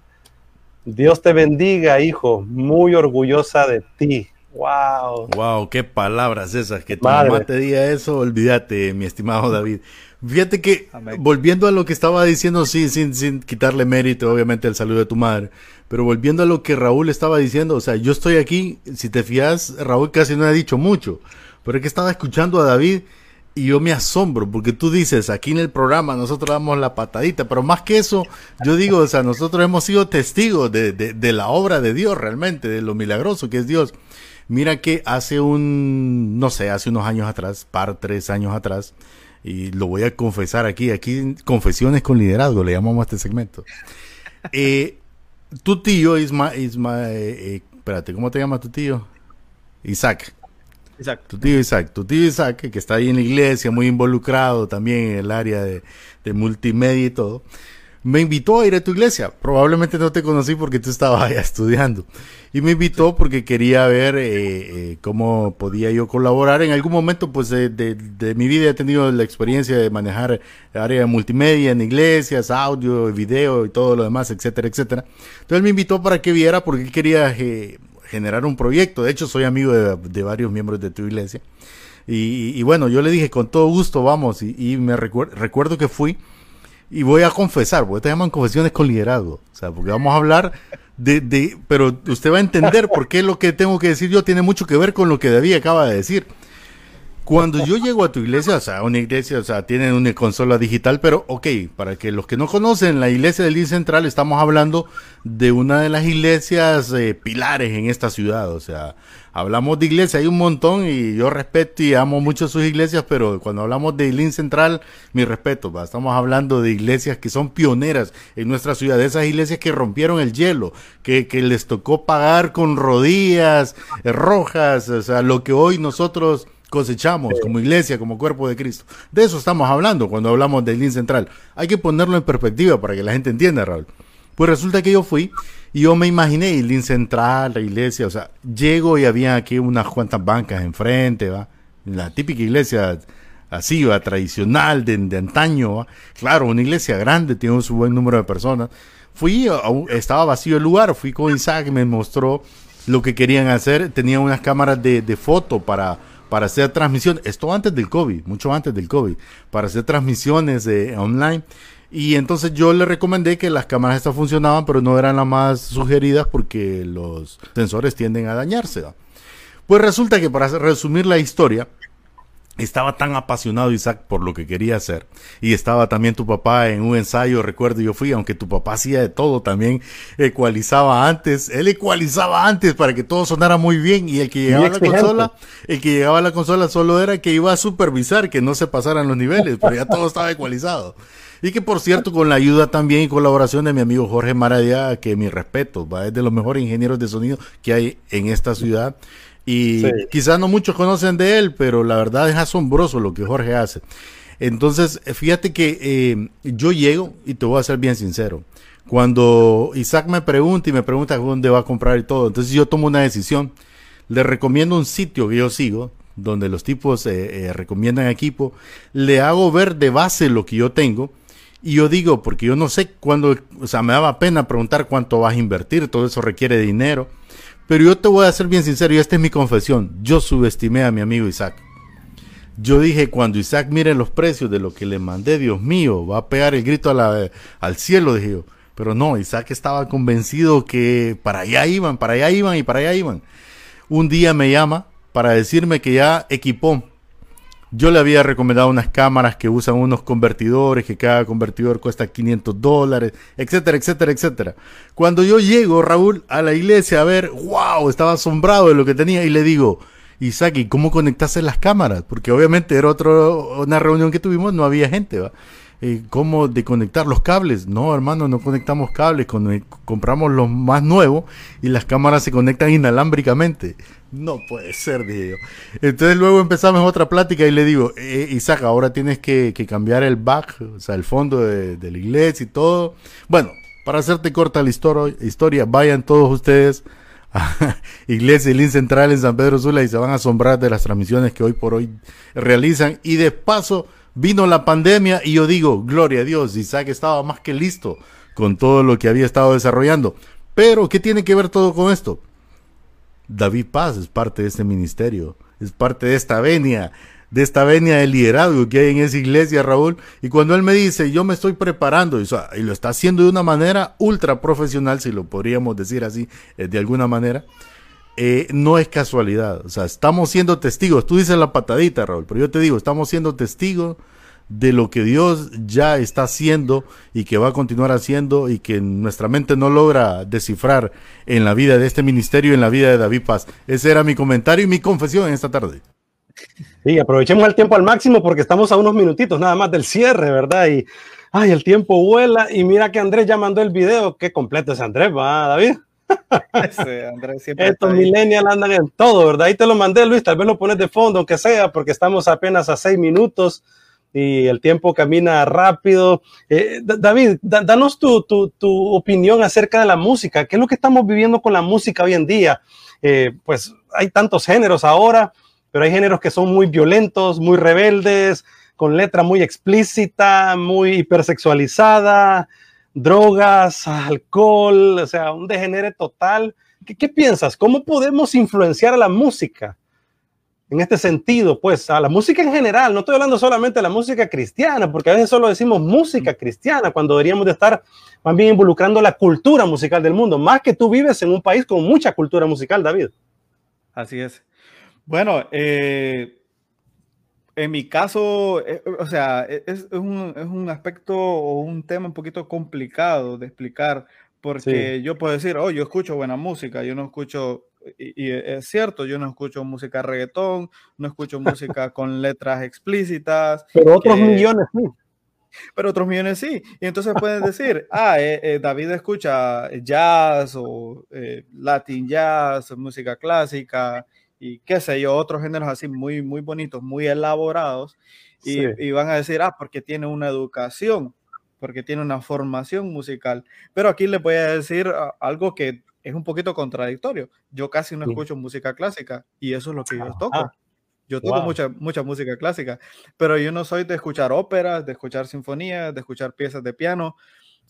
Dios te bendiga, hijo, muy orgullosa de ti. Wow. Wow, qué palabras esas. Que tu mamá te diga eso, olvídate, mi estimado David. Fíjate que, volviendo a lo que estaba diciendo, sí, sin, sin quitarle mérito, obviamente, el saludo de tu madre, pero volviendo a lo que Raúl estaba diciendo, o sea, yo estoy aquí, si te fías, Raúl casi no ha dicho mucho, pero es que estaba escuchando a David y yo me asombro, porque tú dices, aquí en el programa nosotros damos la patadita, pero más que eso, yo digo, o sea, nosotros hemos sido testigos de, de, de la obra de Dios realmente, de lo milagroso que es Dios. Mira que hace un, no sé, hace unos años atrás, par tres años atrás, y lo voy a confesar aquí, aquí Confesiones con Liderazgo, le llamamos a este segmento. Eh, tu tío, Isma, Isma eh, eh, espérate, ¿cómo te llama tu tío? Isaac. Isaac. Tu tío Isaac, tu tío Isaac, que está ahí en la iglesia, muy involucrado también en el área de, de multimedia y todo me invitó a ir a tu iglesia. Probablemente no te conocí porque tú estabas allá estudiando. Y me invitó porque quería ver eh, eh, cómo podía yo colaborar. En algún momento, pues, de, de, mi vida he tenido la experiencia de manejar área de multimedia en iglesias, audio, video y todo lo demás, etcétera, etcétera. Entonces me invitó para que viera porque quería eh, generar un proyecto. De hecho, soy amigo de, varios miembros de tu iglesia. Y, bueno, yo le dije, con todo gusto, vamos. Y, me recuerdo que fui y voy a confesar, porque te llaman confesiones con liderazgo. O sea, porque vamos a hablar de, de, pero usted va a entender por qué lo que tengo que decir yo tiene mucho que ver con lo que David acaba de decir. Cuando yo llego a tu iglesia, o sea, una iglesia, o sea, tienen una consola digital, pero ok, para que los que no conocen, la iglesia del Lin Central, estamos hablando de una de las iglesias eh, pilares en esta ciudad, o sea, hablamos de iglesia, hay un montón y yo respeto y amo mucho sus iglesias, pero cuando hablamos de Lin Central, mi respeto, estamos hablando de iglesias que son pioneras en nuestra ciudad, de esas iglesias que rompieron el hielo, que, que les tocó pagar con rodillas eh, rojas, o sea, lo que hoy nosotros cosechamos como iglesia, como cuerpo de Cristo. De eso estamos hablando cuando hablamos del Lin Central. Hay que ponerlo en perspectiva para que la gente entienda, Raúl. Pues resulta que yo fui y yo me imaginé el Lin Central, la iglesia, o sea, llego y había aquí unas cuantas bancas enfrente, ¿va? La típica iglesia así, ¿va? Tradicional, de, de antaño, ¿va? Claro, una iglesia grande, tiene su buen número de personas. Fui, estaba vacío el lugar, fui con Isaac, me mostró lo que querían hacer, tenían unas cámaras de, de foto para para hacer transmisiones, esto antes del COVID, mucho antes del COVID, para hacer transmisiones de online. Y entonces yo le recomendé que las cámaras estas funcionaban, pero no eran las más sugeridas porque los sensores tienden a dañarse. Pues resulta que para resumir la historia, estaba tan apasionado Isaac por lo que quería hacer y estaba también tu papá en un ensayo, recuerdo yo fui, aunque tu papá hacía de todo, también ecualizaba antes, él ecualizaba antes para que todo sonara muy bien y el que llegaba a la consola, el que llegaba a la consola solo era que iba a supervisar que no se pasaran los niveles, pero ya todo estaba ecualizado. Y que por cierto, con la ayuda también y colaboración de mi amigo Jorge Maradía, que mi respeto, va, es de los mejores ingenieros de sonido que hay en esta ciudad. Y quizás no muchos conocen de él, pero la verdad es asombroso lo que Jorge hace. Entonces, fíjate que eh, yo llego y te voy a ser bien sincero. Cuando Isaac me pregunta y me pregunta dónde va a comprar y todo, entonces yo tomo una decisión. Le recomiendo un sitio que yo sigo, donde los tipos eh, eh, recomiendan equipo. Le hago ver de base lo que yo tengo. Y yo digo, porque yo no sé cuándo, o sea, me daba pena preguntar cuánto vas a invertir, todo eso requiere dinero. Pero yo te voy a ser bien sincero, y esta es mi confesión. Yo subestimé a mi amigo Isaac. Yo dije, cuando Isaac mire los precios de lo que le mandé, Dios mío, va a pegar el grito al cielo, dije. Pero no, Isaac estaba convencido que para allá iban, para allá iban y para allá iban. Un día me llama para decirme que ya equipó. Yo le había recomendado unas cámaras que usan unos convertidores, que cada convertidor cuesta 500 dólares, etcétera, etcétera, etcétera. Cuando yo llego, Raúl, a la iglesia a ver, wow, estaba asombrado de lo que tenía y le digo, Isaac, ¿y cómo conectaste las cámaras? Porque obviamente era otro, una reunión que tuvimos, no había gente, ¿va? Eh, ¿Cómo de conectar los cables? No, hermano, no conectamos cables, compramos los más nuevos y las cámaras se conectan inalámbricamente. No puede ser, dije yo. Entonces luego empezamos otra plática y le digo, eh, Isaac, ahora tienes que, cambiar el back, o sea, el fondo de, la iglesia y todo. Bueno, para hacerte corta la historia, vayan todos ustedes Iglesia Lin Central en San Pedro Sula y se van a asombrar de las transmisiones que hoy por hoy realizan. Y de paso vino la pandemia y yo digo, gloria a Dios, Isaac estaba más que listo con todo lo que había estado desarrollando. Pero, ¿qué tiene que ver todo con esto? David Paz es parte de este ministerio, es parte de esta venia de esta venia de liderazgo que hay en esa iglesia, Raúl. Y cuando él me dice, yo me estoy preparando, y, lo está haciendo de una manera ultra profesional, si lo podríamos decir así, eh, de alguna manera, eh, no es casualidad. O sea, estamos siendo testigos. Tú dices la patadita, Raúl, pero yo te digo, estamos siendo testigos de lo que Dios ya está haciendo y que va a continuar haciendo y que nuestra mente no logra descifrar en la vida de este ministerio, en la vida de David Paz. Ese era mi comentario y mi confesión en esta tarde. Sí, aprovechemos el tiempo al máximo porque estamos a unos minutitos nada más del cierre, ¿verdad? Y ay, el tiempo vuela y mira que Andrés ya mandó el video. Qué completo es Andrés, ¿va, David? Estos millennials andan en todo, ¿verdad? Ahí te lo mandé, Luis. Tal vez lo pones de fondo, aunque sea, porque estamos apenas a seis minutos y el tiempo camina rápido. Eh, David, danos tu, tu, tu, opinión acerca de la música. ¿Qué es lo que estamos viviendo con la música hoy en día? Eh, pues hay tantos géneros ahora pero hay géneros que son muy violentos, muy rebeldes, con letra muy explícita, muy hipersexualizada, drogas, alcohol, o sea, un degenere total. ¿Qué, piensas? ¿Cómo podemos influenciar a la música? En este sentido, pues, a la música en general, no estoy hablando solamente de la música cristiana, porque a veces solo decimos música cristiana, cuando deberíamos de estar más bien involucrando la cultura musical del mundo, más que tú vives en un país con mucha cultura musical, David. Así es. Bueno, eh, en mi caso, eh, o sea, e, es, un, aspecto o un tema un poquito complicado de explicar, porque yo puedo decir, oh, yo escucho buena música, yo no escucho, y, es cierto, yo no escucho música reggaetón, no escucho música con letras explícitas. Pero otros millones sí. Pero otros millones sí. Y entonces pueden decir, ah, eh, David escucha jazz o latin jazz, música clásica, y qué sé yo, otros géneros así muy, muy bonitos, muy elaborados, y, van a decir, ah, porque tiene una educación, porque tiene una formación musical. Pero aquí les voy a decir ah, algo que es un poquito contradictorio. Yo casi no escucho música clásica y eso es lo que yo toco. Yo toco mucha, mucha música clásica, pero yo no soy de escuchar óperas, de escuchar sinfonías, de escuchar piezas de piano.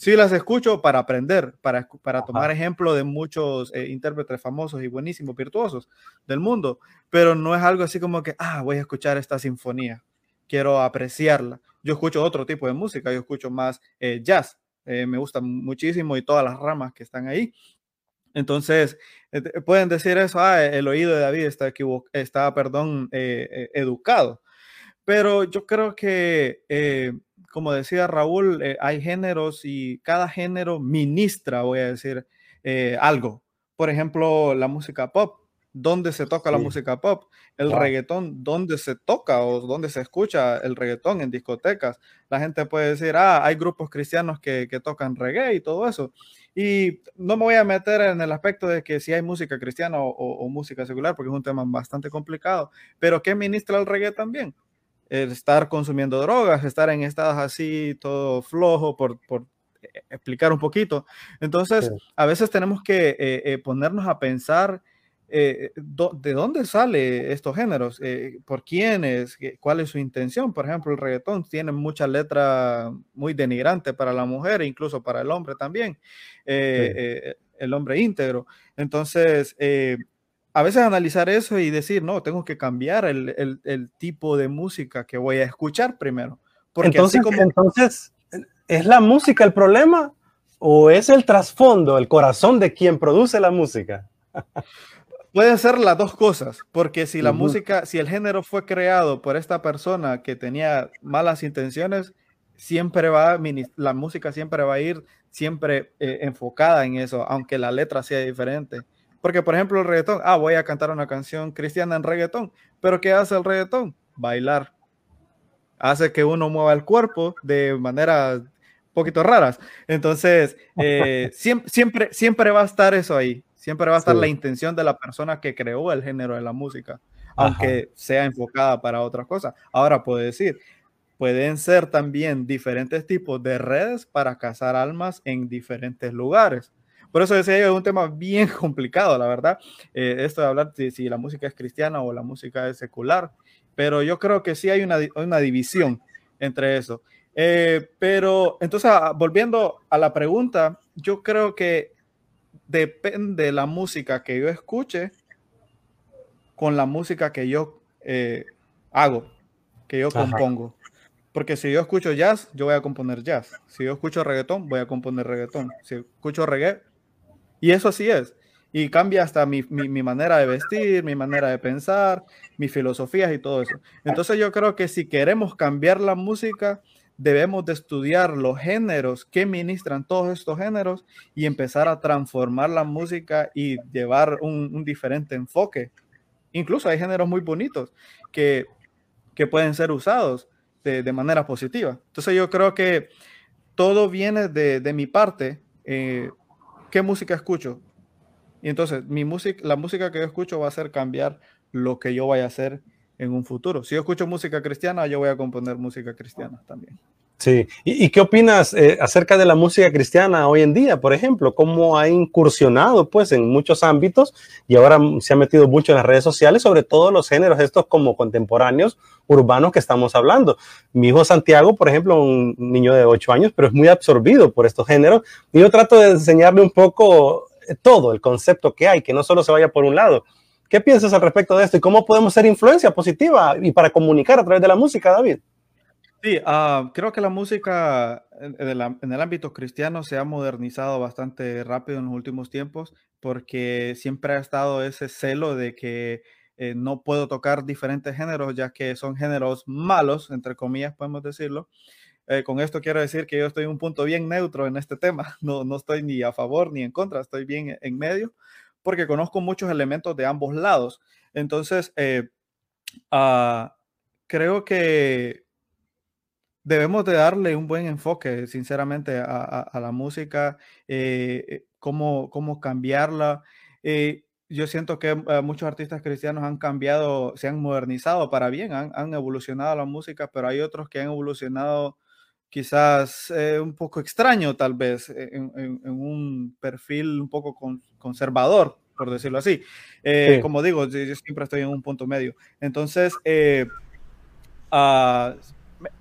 Sí las escucho para aprender, para, para tomar ejemplo de muchos eh, intérpretes famosos y buenísimos, virtuosos del mundo, pero no es algo así como que, ah, voy a escuchar esta sinfonía, quiero apreciarla. Yo escucho otro tipo de música, yo escucho más eh, jazz, eh, me gusta muchísimo y todas las ramas que están ahí. Entonces, pueden decir eso, ah, el oído de David está, está perdón, educado, pero yo creo que como decía Raúl, eh, hay géneros y cada género ministra, voy a decir, eh, algo. Por ejemplo, la música pop. dónde se toca la música pop, el reggaetón, dónde se toca o dónde se escucha el reggaetón en discotecas. La gente puede decir, ah, hay grupos cristianos que, que tocan reggae y todo eso. Y no me voy a meter en el aspecto de que si hay música cristiana o, música secular, porque es un tema bastante complicado, pero ¿qué ministra el reggae también? El estar consumiendo drogas, estar en estados así, todo flojo, por, por explicar un poquito. Entonces, a veces tenemos que eh, eh, ponernos a pensar eh, de dónde sale estos géneros, eh, por quiénes, cuál es su intención. Por ejemplo, el reggaetón tiene mucha letra muy denigrante para la mujer e incluso para el hombre también, eh, el hombre íntegro. Entonces, a veces analizar eso y decir, no, tengo que cambiar el, tipo de música que voy a escuchar primero. Porque entonces, como... entonces, ¿es la música el problema o es el trasfondo, el corazón de quien produce la música? Pueden ser las dos cosas, porque si la música, si el género fue creado por esta persona que tenía malas intenciones, siempre va, la música siempre va a ir siempre eh, enfocada en eso, aunque la letra sea diferente. Porque, por ejemplo, el reggaetón, ah, voy a cantar una canción cristiana en reggaetón, pero ¿qué hace el reggaetón? Bailar. Hace que uno mueva el cuerpo de maneras poquito raras. Entonces, eh, siempre, siempre, siempre va a estar eso ahí. Siempre va a estar la intención de la persona que creó el género de la música, aunque sea enfocada para otras cosas. Ahora puedo decir, pueden ser también diferentes tipos de redes para cazar almas en diferentes lugares. Por eso decía yo, es un tema bien complicado, la verdad, eh, esto de hablar de si la música es cristiana o la música es secular, pero yo creo que sí hay una, una división entre eso. Eh, pero entonces, ah, volviendo a la pregunta, yo creo que depende de la música que yo escuche con la música que yo eh, hago, que yo compongo. Porque si yo escucho jazz, yo voy a componer jazz. Si yo escucho reggaetón, voy a componer reggaetón. Si escucho reggae, y eso así es. Y cambia hasta mi, mi, manera de vestir, mi manera de pensar, mis filosofías y todo eso. Entonces yo creo que si queremos cambiar la música, debemos de estudiar los géneros que ministran todos estos géneros y empezar a transformar la música y llevar un, diferente enfoque. Incluso hay géneros muy bonitos que, que pueden ser usados de, de, manera positiva. Entonces yo creo que todo viene de, de mi parte. Eh, ¿Qué música escucho? Y entonces mi música, la música que yo escucho va a hacer cambiar lo que yo vaya a hacer en un futuro. Si yo escucho música cristiana, yo voy a componer música cristiana también. Sí, ¿y, qué opinas eh, acerca de la música cristiana hoy en día, por ejemplo? ¿Cómo ha incursionado pues en muchos ámbitos y ahora se ha metido mucho en las redes sociales, sobre todo los géneros estos como contemporáneos, urbanos que estamos hablando? Mi hijo Santiago, por ejemplo, un niño de 8 años, pero es muy absorbido por estos géneros y yo trato de enseñarle un poco eh, todo el concepto que hay, que no solo se vaya por un lado. ¿Qué piensas al respecto de esto y cómo podemos ser influencia positiva y para comunicar a través de la música, David? Sí, ah, creo que la música en, el, ámbito cristiano se ha modernizado bastante rápido en los últimos tiempos porque siempre ha estado ese celo de que eh, no puedo tocar diferentes géneros ya que son géneros malos, entre comillas podemos decirlo. Eh, con esto quiero decir que yo estoy en un punto bien neutro en este tema, no, no estoy ni a favor ni en contra, estoy bien en medio porque conozco muchos elementos de ambos lados. Entonces, eh, ah, creo que debemos de darle un buen enfoque, sinceramente, a, la música, eh, eh, cómo, cómo, cambiarla. Eh, yo siento que muchos artistas cristianos han cambiado, se han modernizado para bien, han, evolucionado la música, pero hay otros que han evolucionado quizás un poco extraño, tal vez, en, un perfil un poco conservador, por decirlo así. Como digo, yo, siempre estoy en un punto medio. Entonces, uh,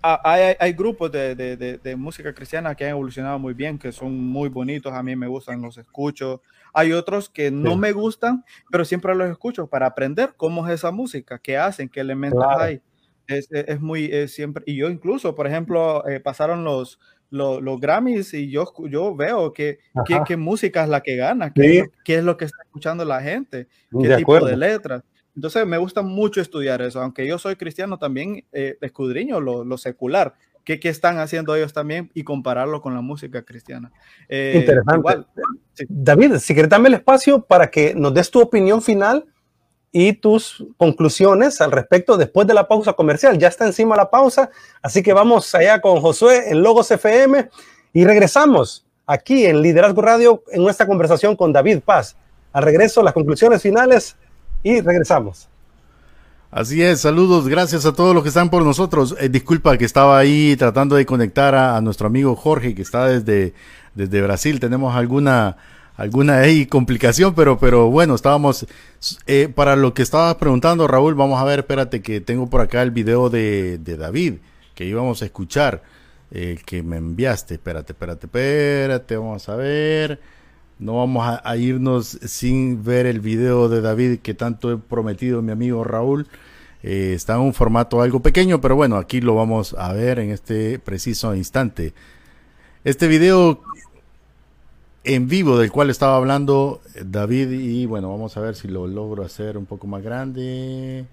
hay, grupos de, música cristiana que han evolucionado muy bien, que son muy bonitos, a mí me gustan, los escucho. Hay otros que no me gustan, pero siempre los escucho para aprender cómo es esa música, qué hacen, qué elementos hay. Es, muy, siempre, y yo incluso, por ejemplo, eh, pasaron los, los, Grammys y yo, yo veo que, qué, música es la que gana, qué, qué, es lo que está escuchando la gente, qué tipo de letras. Entonces me gusta mucho estudiar eso, aunque yo soy cristiano también eh, escudriño lo, secular, ¿Qué, ¿Qué, están haciendo ellos también y compararlo con la música cristiana. Eh, Interesante. David, si quieres dame el espacio para que nos des tu opinión final y tus conclusiones al respecto después de la pausa comercial. Ya está encima la pausa, así que vamos allá con Josué en Logos FM y regresamos aquí en Liderazgo Radio en nuestra conversación con David Paz. Al regreso, las conclusiones finales y regresamos. Así es, saludos, gracias a todos los que están por nosotros. Eh, disculpa que estaba ahí tratando de conectar a, nuestro amigo Jorge que está desde, desde Brasil. Tenemos alguna alguna complicación, pero, pero bueno, estábamos, eh, para lo que estabas preguntando, Raúl, vamos a ver, espérate que tengo por acá el video de, de David, que íbamos a escuchar, eh, que me enviaste, espérate, espérate, espérate, vamos a ver, no vamos a, irnos sin ver el video de David que tanto he prometido mi amigo Raúl. Eh, está en un formato algo pequeño, pero bueno, aquí lo vamos a ver en este preciso instante. Este video en vivo del cual estaba hablando David y bueno, vamos a ver si lo logro hacer un poco más grande.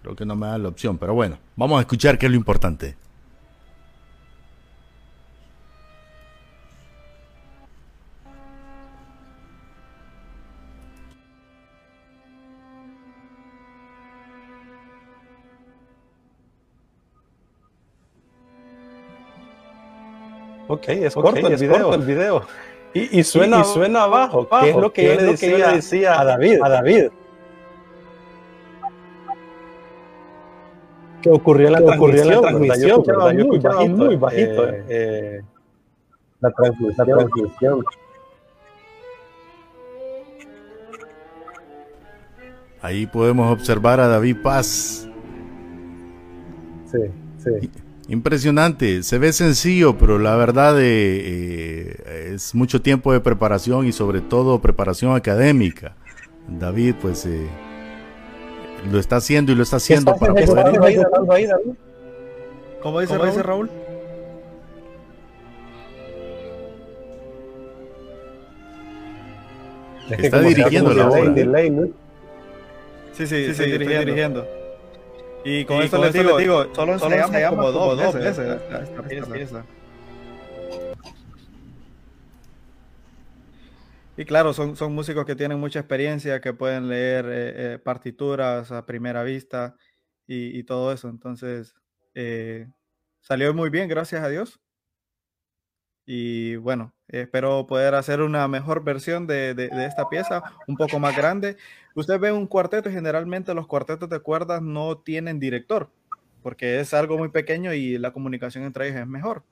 Creo que no me da la opción, pero bueno, vamos a escuchar qué es lo importante. Ok, es corto, el, video. el video. Y, suena, suena abajo, que es lo que, yo, le decía, a David. A David. que ocurrió en la, transmisión, la transmisión, Yo muy, bajito, muy bajito eh, eh, la, transmisión. Ahí podemos observar a David Paz. Sí, sí. Impresionante, se ve sencillo, pero la verdad eh, eh, es mucho tiempo de preparación y sobre todo preparación académica. David, pues eh, lo está haciendo y lo está haciendo para poder... ¿Cómo dice, ¿Cómo dice Raúl? Está dirigiendo la obra. Sí, sí, sí, dirigiendo. Y con, esto, les, digo, digo, solo ensayamos, como, dos, dos veces, esta, pieza. Y claro, son, son músicos que tienen mucha experiencia, que pueden leer eh, eh, partituras a primera vista y, y todo eso. Entonces, eh, salió muy bien, gracias a Dios. Y bueno, espero poder hacer una mejor versión de, de, de, esta pieza, un poco más grande. Usted ve un cuarteto y generalmente los cuartetos de cuerdas no tienen director, porque es algo muy pequeño y la comunicación entre ellos es mejor.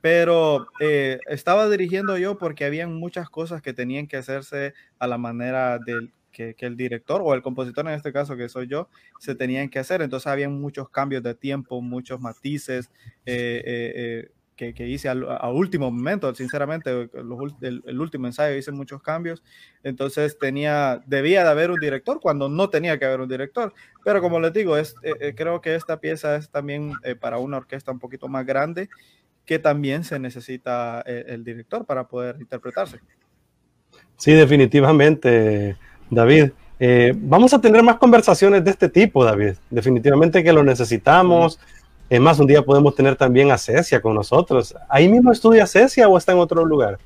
Pero eh, estaba dirigiendo yo porque había muchas cosas que tenían que hacerse a la manera del que, que, el director o el compositor en este caso que soy yo se tenían que hacer entonces había muchos cambios de tiempo muchos matices eh, eh, que, hice a último momento, sinceramente, el, último ensayo hice muchos cambios, entonces tenía, debía de haber un director cuando no tenía que haber un director, pero como les digo, es, eh, eh, creo que esta pieza es también eh, para una orquesta un poquito más grande, que también se necesita el director para poder interpretarse. Sí, definitivamente, David. vamos a tener más conversaciones de este tipo, David. Definitivamente que lo necesitamos. Es más, un día podemos tener también a Cecia con nosotros. ¿Ahí mismo estudia Cecia o está en otro lugar?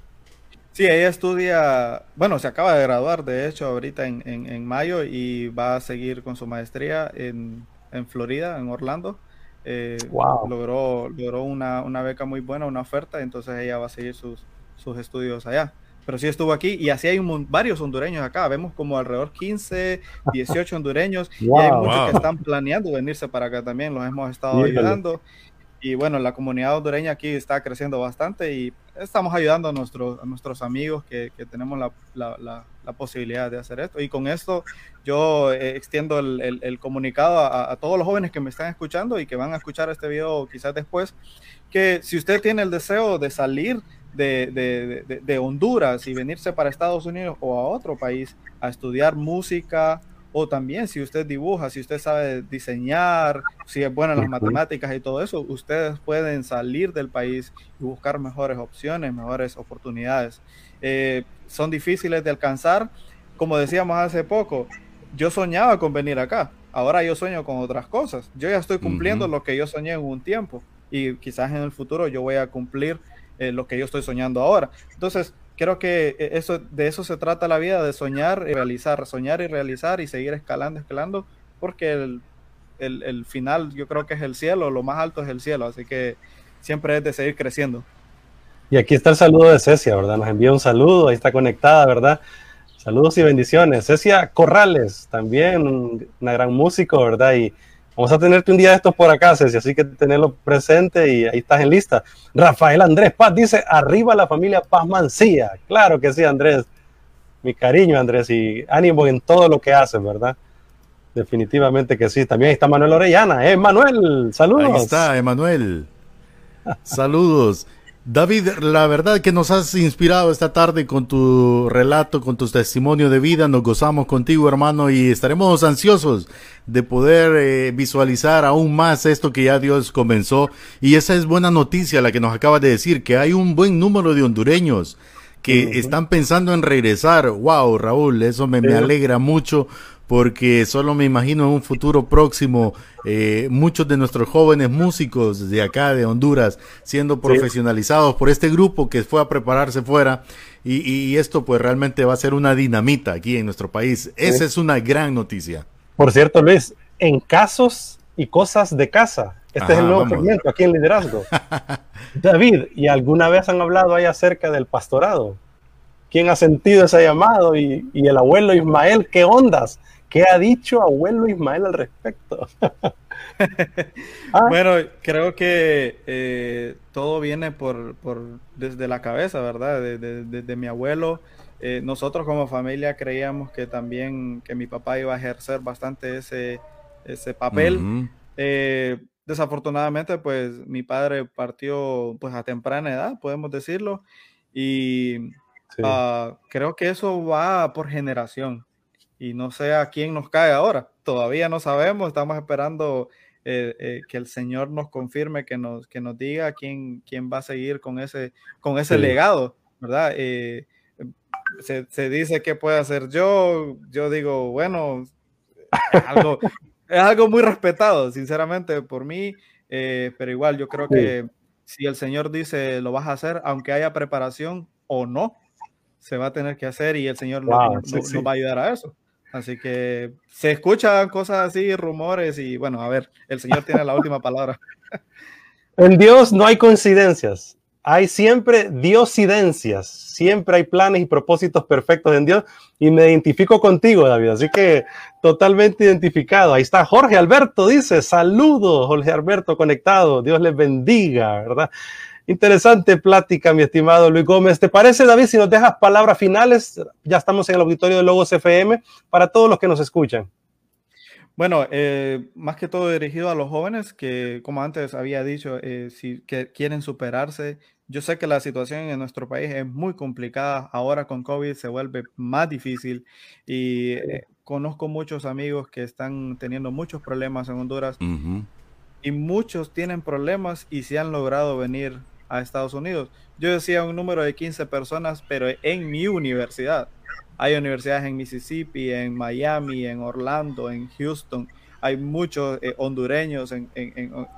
Sí, ella estudia, bueno, se acaba de graduar, de hecho, ahorita en, en, mayo y va a seguir con su maestría en, en Florida, en Orlando. Eh, wow. Logró, logró una, una, beca muy buena, una oferta, entonces ella va a seguir sus, sus estudios allá pero sí estuvo aquí y así hay varios hondureños acá. Vemos como alrededor 15, 18 hondureños y hay muchos que están planeando venirse para acá también. Los hemos estado ayudando. Y bueno, la comunidad hondureña aquí está creciendo bastante y estamos ayudando a nuestros, a nuestros amigos que, que tenemos la, la, la, posibilidad de hacer esto. Y con esto yo eh, extiendo el, el, comunicado a, a, todos los jóvenes que me están escuchando y que van a escuchar este video quizás después, que si usted tiene el deseo de salir de, de, de, Honduras y venirse para Estados Unidos o a otro país a estudiar música o también si usted dibuja, si usted sabe diseñar, si es bueno en las matemáticas y todo eso, ustedes pueden salir del país y buscar mejores opciones, mejores oportunidades. Eh, son difíciles de alcanzar, como decíamos hace poco, yo soñaba con venir acá, ahora yo sueño con otras cosas, yo ya estoy cumpliendo lo que yo soñé en un tiempo y quizás en el futuro yo voy a cumplir eh, lo que yo estoy soñando ahora. Entonces, creo que eso, de eso se trata la vida, de soñar y realizar, soñar y realizar y seguir escalando, escalando, porque el, el, final yo creo que es el cielo, lo más alto es el cielo, así que siempre es de seguir creciendo. Y aquí está el saludo de Cecia, ¿verdad? Nos envía un saludo, ahí está conectada, ¿verdad? Saludos y bendiciones. Cecia Corrales, también una gran músico, ¿verdad? Y vamos a tenerte un día de estos por acá, Cecia, así que tenerlo presente y ahí estás en lista. Rafael Andrés Paz dice, arriba la familia Paz Mancía. Claro que sí, Andrés. Mi cariño, Andrés, y ánimo en todo lo que haces, ¿verdad? Definitivamente que sí. También está Manuel Orellana. ¿eh? Manuel, saludos. Ahí está, Emanuel. saludos. David, la verdad que nos has inspirado esta tarde con tu relato, con tu testimonio de vida. Nos gozamos contigo, hermano, y estaremos ansiosos de poder eh, visualizar aún más esto que ya Dios comenzó. Y esa es buena noticia la que nos acaba de decir, que hay un buen número de hondureños que están pensando en regresar. Wow, Raúl, eso me, me alegra mucho porque solo me imagino en un futuro próximo eh, muchos de nuestros jóvenes músicos de acá, de Honduras, siendo profesionalizados por este grupo que fue a prepararse fuera y, esto pues realmente va a ser una dinamita aquí en nuestro país. Esa es una gran noticia. Por cierto, Luis, en casos y cosas de casa, este es el nuevo segmento aquí en Liderazgo. David, ¿y alguna vez han hablado ahí acerca del pastorado? ¿Quién ha sentido ese llamado? Y, y el abuelo Ismael, ¿qué ondas? ¿Qué ha dicho abuelo Ismael al respecto? Ah. Bueno, creo que eh, todo viene por, desde la cabeza, ¿verdad? De, mi abuelo. Eh, nosotros como familia creíamos que también que mi papá iba a ejercer bastante ese, ese papel. Eh, desafortunadamente, pues mi padre partió pues a temprana edad, podemos decirlo, y ah, creo que eso va por generación y no sé a quién nos cae ahora. Todavía no sabemos, estamos esperando eh, eh, que el Señor nos confirme, que nos, que nos diga quién, quién va a seguir con ese, con ese legado, ¿verdad? Eh, se, dice que puede hacer yo, yo digo, bueno, es algo, es algo muy respetado, sinceramente, por mí, pero igual yo creo que si el Señor dice lo vas a hacer, aunque haya preparación o no, se va a tener que hacer y el Señor nos va a ayudar a eso. Así que se escuchan cosas así, rumores y bueno, a ver, el Señor tiene la última palabra. En Dios no hay coincidencias, hay siempre diosidencias, siempre hay planes y propósitos perfectos en Dios y me identifico contigo, David, así que totalmente identificado. Ahí está Jorge Alberto, dice, saludos, Jorge Alberto conectado, Dios les bendiga, ¿verdad? Interesante plática, mi estimado Luis Gómez. ¿Te parece, David, si nos dejas palabras finales? Ya estamos en el auditorio de Logos FM para todos los que nos escuchan. Bueno, eh, más que todo dirigido a los jóvenes que, como antes había dicho, eh, si que quieren superarse. Yo sé que la situación en nuestro país es muy complicada. Ahora con COVID se vuelve más difícil y eh, conozco muchos amigos que están teniendo muchos problemas en Honduras y muchos tienen problemas y se han logrado venir a Estados Unidos. Yo decía un número de 15 personas, pero en mi universidad. Hay universidades en Mississippi, en Miami, en Orlando, en Houston. Hay muchos eh, hondureños, en,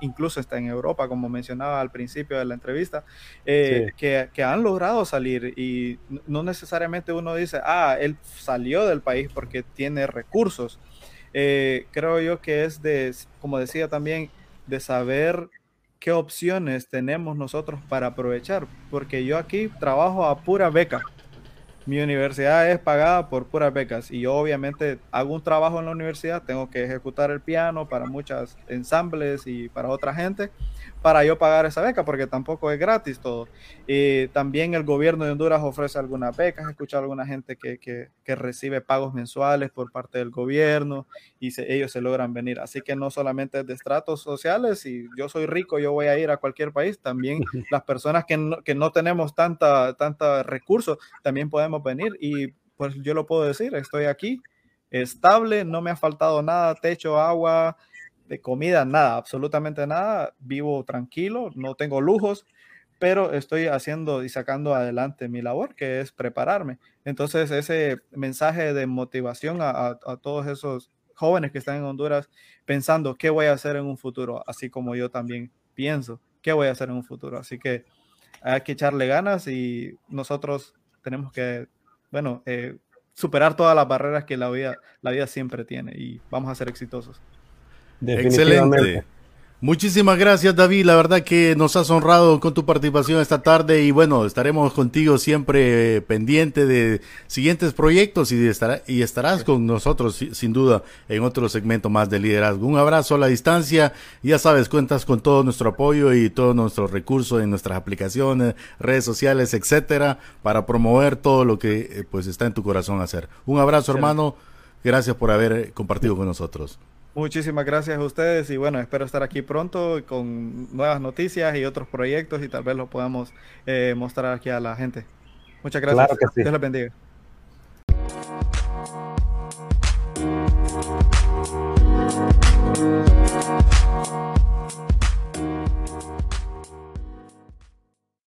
incluso está en Europa, como mencionaba al principio de la entrevista, eh, que, que, han logrado salir y no necesariamente uno dice, ah, él salió del país porque tiene recursos. Eh, creo yo que es de, como decía también, de saber qué opciones tenemos nosotros para aprovechar, porque yo aquí trabajo a pura beca. Mi universidad es pagada por puras becas y yo obviamente hago un trabajo en la universidad, tengo que ejecutar el piano para muchas ensambles y para otra gente para yo pagar esa beca, porque tampoco es gratis todo. Y también el gobierno de Honduras ofrece algunas becas, he escuchado a alguna gente que, que, que, recibe pagos mensuales por parte del gobierno y ellos se logran venir. Así que no solamente de estratos sociales, y yo soy rico, yo voy a ir a cualquier país, también las personas que no, que no tenemos tanta, tanta recursos, también podemos venir y pues yo lo puedo decir, estoy aquí estable, no me ha faltado nada, techo, agua, de comida, nada, absolutamente nada. Vivo tranquilo, no tengo lujos, pero estoy haciendo y sacando adelante mi labor, que es prepararme. Entonces, ese mensaje de motivación a, todos esos jóvenes que están en Honduras pensando qué voy a hacer en un futuro, así como yo también pienso qué voy a hacer en un futuro. Así que hay que echarle ganas y nosotros tenemos que, bueno, eh, superar todas las barreras que la vida, la vida siempre tiene y vamos a ser exitosos. Excelente. Muchísimas gracias David, la verdad que nos has honrado con tu participación esta tarde y bueno, estaremos contigo siempre pendiente de siguientes proyectos y, y estarás con nosotros sin duda en otro segmento más de liderazgo. Un abrazo a la distancia, ya sabes, cuentas con todo nuestro apoyo y todo nuestro recurso en nuestras aplicaciones, redes sociales, etcétera, para promover todo lo que eh, pues está en tu corazón hacer. Un abrazo hermano, gracias por haber compartido con nosotros. Muchísimas gracias a ustedes y bueno, espero estar aquí pronto con nuevas noticias y otros proyectos y tal vez los podamos eh, mostrar aquí a la gente. Muchas gracias. Claro que sí. Dios les bendiga.